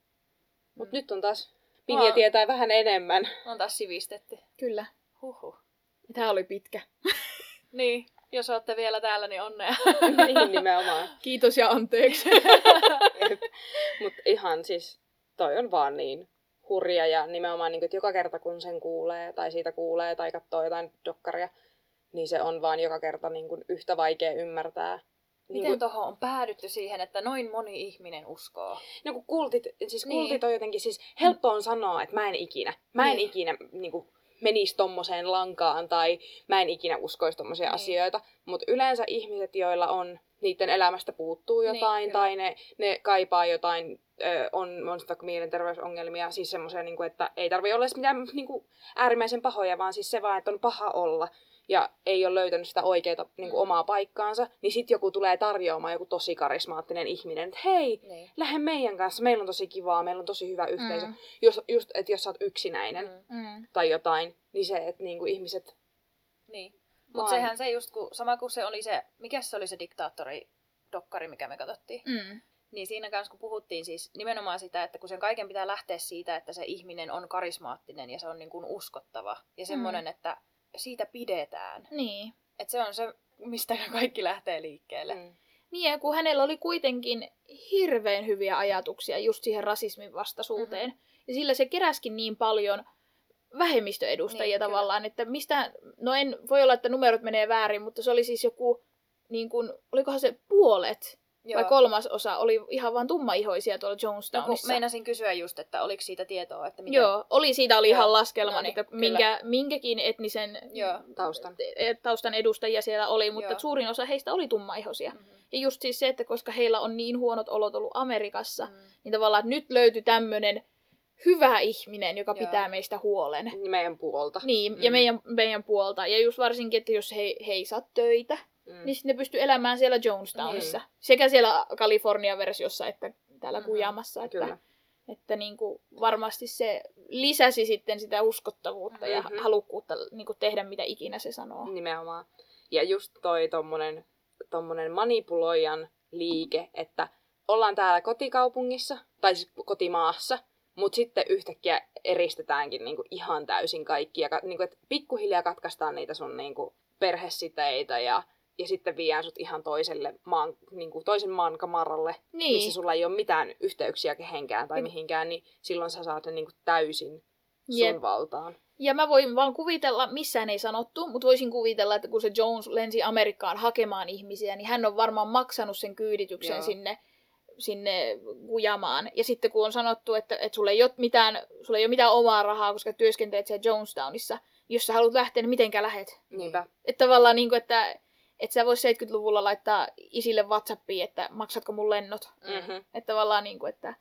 Mut Mm. nyt on taas Pinja tietää vähän enemmän. On taas sivistetty. kyllä. Huhhuh. Tämä oli pitkä. Niin, jos olette vielä täällä, niin onnea. niin nimenomaan. Kiitos ja anteeksi. Mutta ihan siis, toi on vaan niin hurja ja nimenomaan, niin, että joka kerta kun sen kuulee tai siitä kuulee tai katsoo jotain dokkaria, niin se on vaan joka kerta niin kuin yhtä vaikea ymmärtää. Niin Miten kuin, tuohon on päädytty siihen, että noin moni ihminen uskoo? no kun kultit, siis Niin. kultit on jotenkin, siis helppo on sanoa, että mä en ikinä, mä en Niin. ikinä niin kuin, menisi tommoseen lankaan tai mä en ikinä uskoisi tommosia Niin. asioita. Mutta yleensä ihmiset, joilla on, niiden elämästä puuttuu Niin, jotain kyllä. tai ne, ne kaipaa jotain, ö, on, on vaikka mielenterveysongelmia, siis semmoisia, niin että ei tarvi olla mitään niin kuin, äärimmäisen pahoja, vaan siis se vaan, että on paha olla ja ei ole löytänyt sitä oikeaa niin kuin, Mm. omaa paikkaansa, niin sitten joku tulee tarjoamaan joku tosi karismaattinen ihminen, että hei, Niin. lähde meidän kanssa, meillä on tosi kivaa, meillä on tosi hyvä yhteisö. Mm. Jos, just, että jos sä oot yksinäinen Mm. Mm. tai jotain, niin se, että niinku ihmiset Niin. Mutta sehän se just, kun, sama kuin se oli se, mikä se oli se diktaattori dokkari, mikä me katsottiin. Mm. Niin siinä kanssa kun puhuttiin siis nimenomaan sitä, että kun sen kaiken pitää lähteä siitä, että se ihminen on karismaattinen ja se on niin kuin uskottava ja semmoinen, mm. että siitä pidetään. Niin. Että se on se, mistä kaikki lähtee liikkeelle. Mm. Niin, ja kun hänellä oli kuitenkin hirveän hyviä ajatuksia just siihen rasismin vastaisuuteen. Mm-hmm. Ja sillä se keräskin niin paljon vähemmistöedustajia niin, tavallaan, kyllä. että mistä, no en, voi olla, että numerot menee väärin, mutta se oli siis joku, niin kuin, olikohan se puolet Joo. vai kolmas osa oli ihan vaan tummaihoisia tuolla Jonestownissa. No, meinasin kysyä just, että oliko siitä tietoa, että miten... Joo, oli, siitä oli Joo. ihan laskelma, no niin, että minkä, minkäkin etnisen Joo. Taustan. E, taustan edustajia siellä oli, mutta Joo. suurin osa heistä oli tummaihoisia. Mm-hmm. Ja just siis se, että koska heillä on niin huonot olot ollut Amerikassa, mm. niin tavallaan että nyt löytyi tämmöinen hyvä ihminen, joka Joo. pitää meistä huolen. Meidän puolta. Niin, mm. ja meidän, meidän puolta. Ja just varsinkin, että jos he, he ei saa töitä, mm. niin sitten ne pystyy elämään siellä Jonestownissa. Mm. Sekä siellä Kalifornia-versiossa että täällä mm-hmm. Kujamassa. Että, Kyllä. että niin kuin varmasti se lisäsi sitten sitä uskottavuutta mm-hmm. ja halukkuutta niin kuin tehdä mitä ikinä se sanoo. Nimenomaan. Ja just toi tommonen, tommonen manipuloijan liike, että ollaan täällä kotikaupungissa, tai siis kotimaassa, mutta sitten yhtäkkiä eristetäänkin niinku ihan täysin kaikki. Ja niinku, et pikkuhiljaa katkaistaan niitä sun niinku perhesiteitä ja ja sitten viedään sut ihan toiselle maan, niin kuin toisen maan kamaralle, niin. missä sulla ei ole mitään yhteyksiä kehenkään tai mihinkään, niin silloin sä saat ne niin kuin täysin sun Jep. valtaan. Ja mä voin vaan kuvitella, missään ei sanottu, mutta voisin kuvitella, että kun se Jones lensi Amerikkaan hakemaan ihmisiä, niin hän on varmaan maksanut sen kyydityksen Joo. sinne sinne kujamaan. Ja sitten kun on sanottu, että, että sulla, ei ole mitään, sulla ei ole mitään omaa rahaa, koska työskentelet siellä Jonestownissa, niin jos sä haluat lähteä, niin mitenkä lähet? Niinpä. Että tavallaan niin kuin, että että sä vois 70-luvulla laittaa isille Whatsappiin, että maksatko mun lennot. Mm-hmm. Että tavallaan niin kuin, että,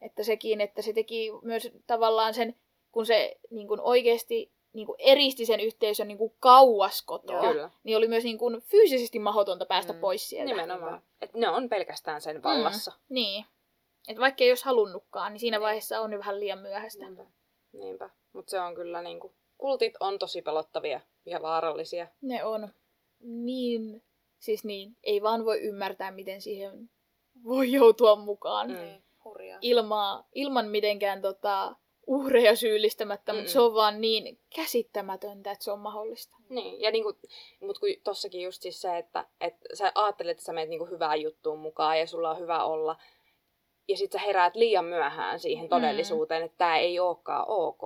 että sekin, että se teki myös tavallaan sen, kun se niin kuin oikeasti niin kuin eristi sen yhteisön niin kuin kauas kotoa, Kyllä. niin oli myös niin kuin fyysisesti mahdotonta päästä mm. pois sieltä. Nimenomaan. Että ne on pelkästään sen vallassa. Mm. Niin. Että vaikka ei olisi halunnutkaan, niin siinä vaiheessa on jo vähän liian myöhäistä. Niinpä. Niinpä. Mutta se on kyllä niin kuin, kultit on tosi pelottavia ja vaarallisia. Ne on niin, siis niin, ei vaan voi ymmärtää, miten siihen voi joutua mukaan. Mm. Ilma, ilman mitenkään tota, uhreja syyllistämättä, Mm-mm. mutta se on vaan niin käsittämätöntä, että se on mahdollista. Niin, ja niinku, mutta kun tossakin just siis se, että, että sä ajattelet, että sä menet niinku hyvään juttuun mukaan ja sulla on hyvä olla, ja sit sä heräät liian myöhään siihen todellisuuteen, mm. että tämä ei olekaan ok.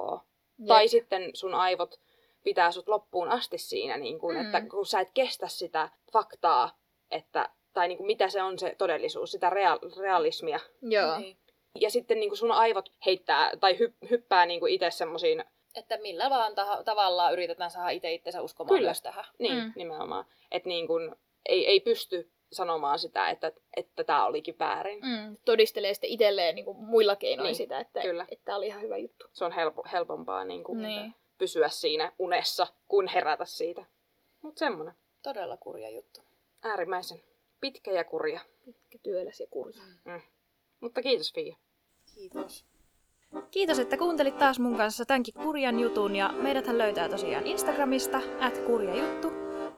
Jep. Tai sitten sun aivot pitää sut loppuun asti siinä, niin kun, mm. että kun sä et kestä sitä faktaa, että, tai niin kuin mitä se on se todellisuus, sitä real, realismia. Joo. Niin. Ja sitten niin kuin sun aivot heittää tai hy, hyppää niin kuin itse semmoisiin... Että millä vaan ta- tavallaan yritetään saada itse itsensä uskomaan Kyllä. myös tähän. Niin, mm. nimenomaan. Että niin kuin, ei, ei pysty sanomaan sitä, että että tämä olikin väärin. Mm, todistelee sitten itselleen niin kuin muilla keinoin niin, sitä, että tämä että oli ihan hyvä juttu. Se on helpo, helpompaa niin kuin, niin pysyä siinä unessa, kuin herätä siitä. Mutta semmonen. Todella kurja juttu. Äärimmäisen pitkä ja kurja. Pitkä, työläs ja kurja. Mm. Mutta kiitos Fia. Kiitos. Kiitos, että kuuntelit taas mun kanssa tämänkin kurjan jutun ja meidäthän löytää tosiaan Instagramista at kurjajuttu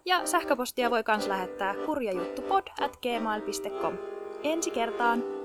ja sähköpostia voi kans lähettää kurjajuttupod at gmail.com. Ensi kertaan!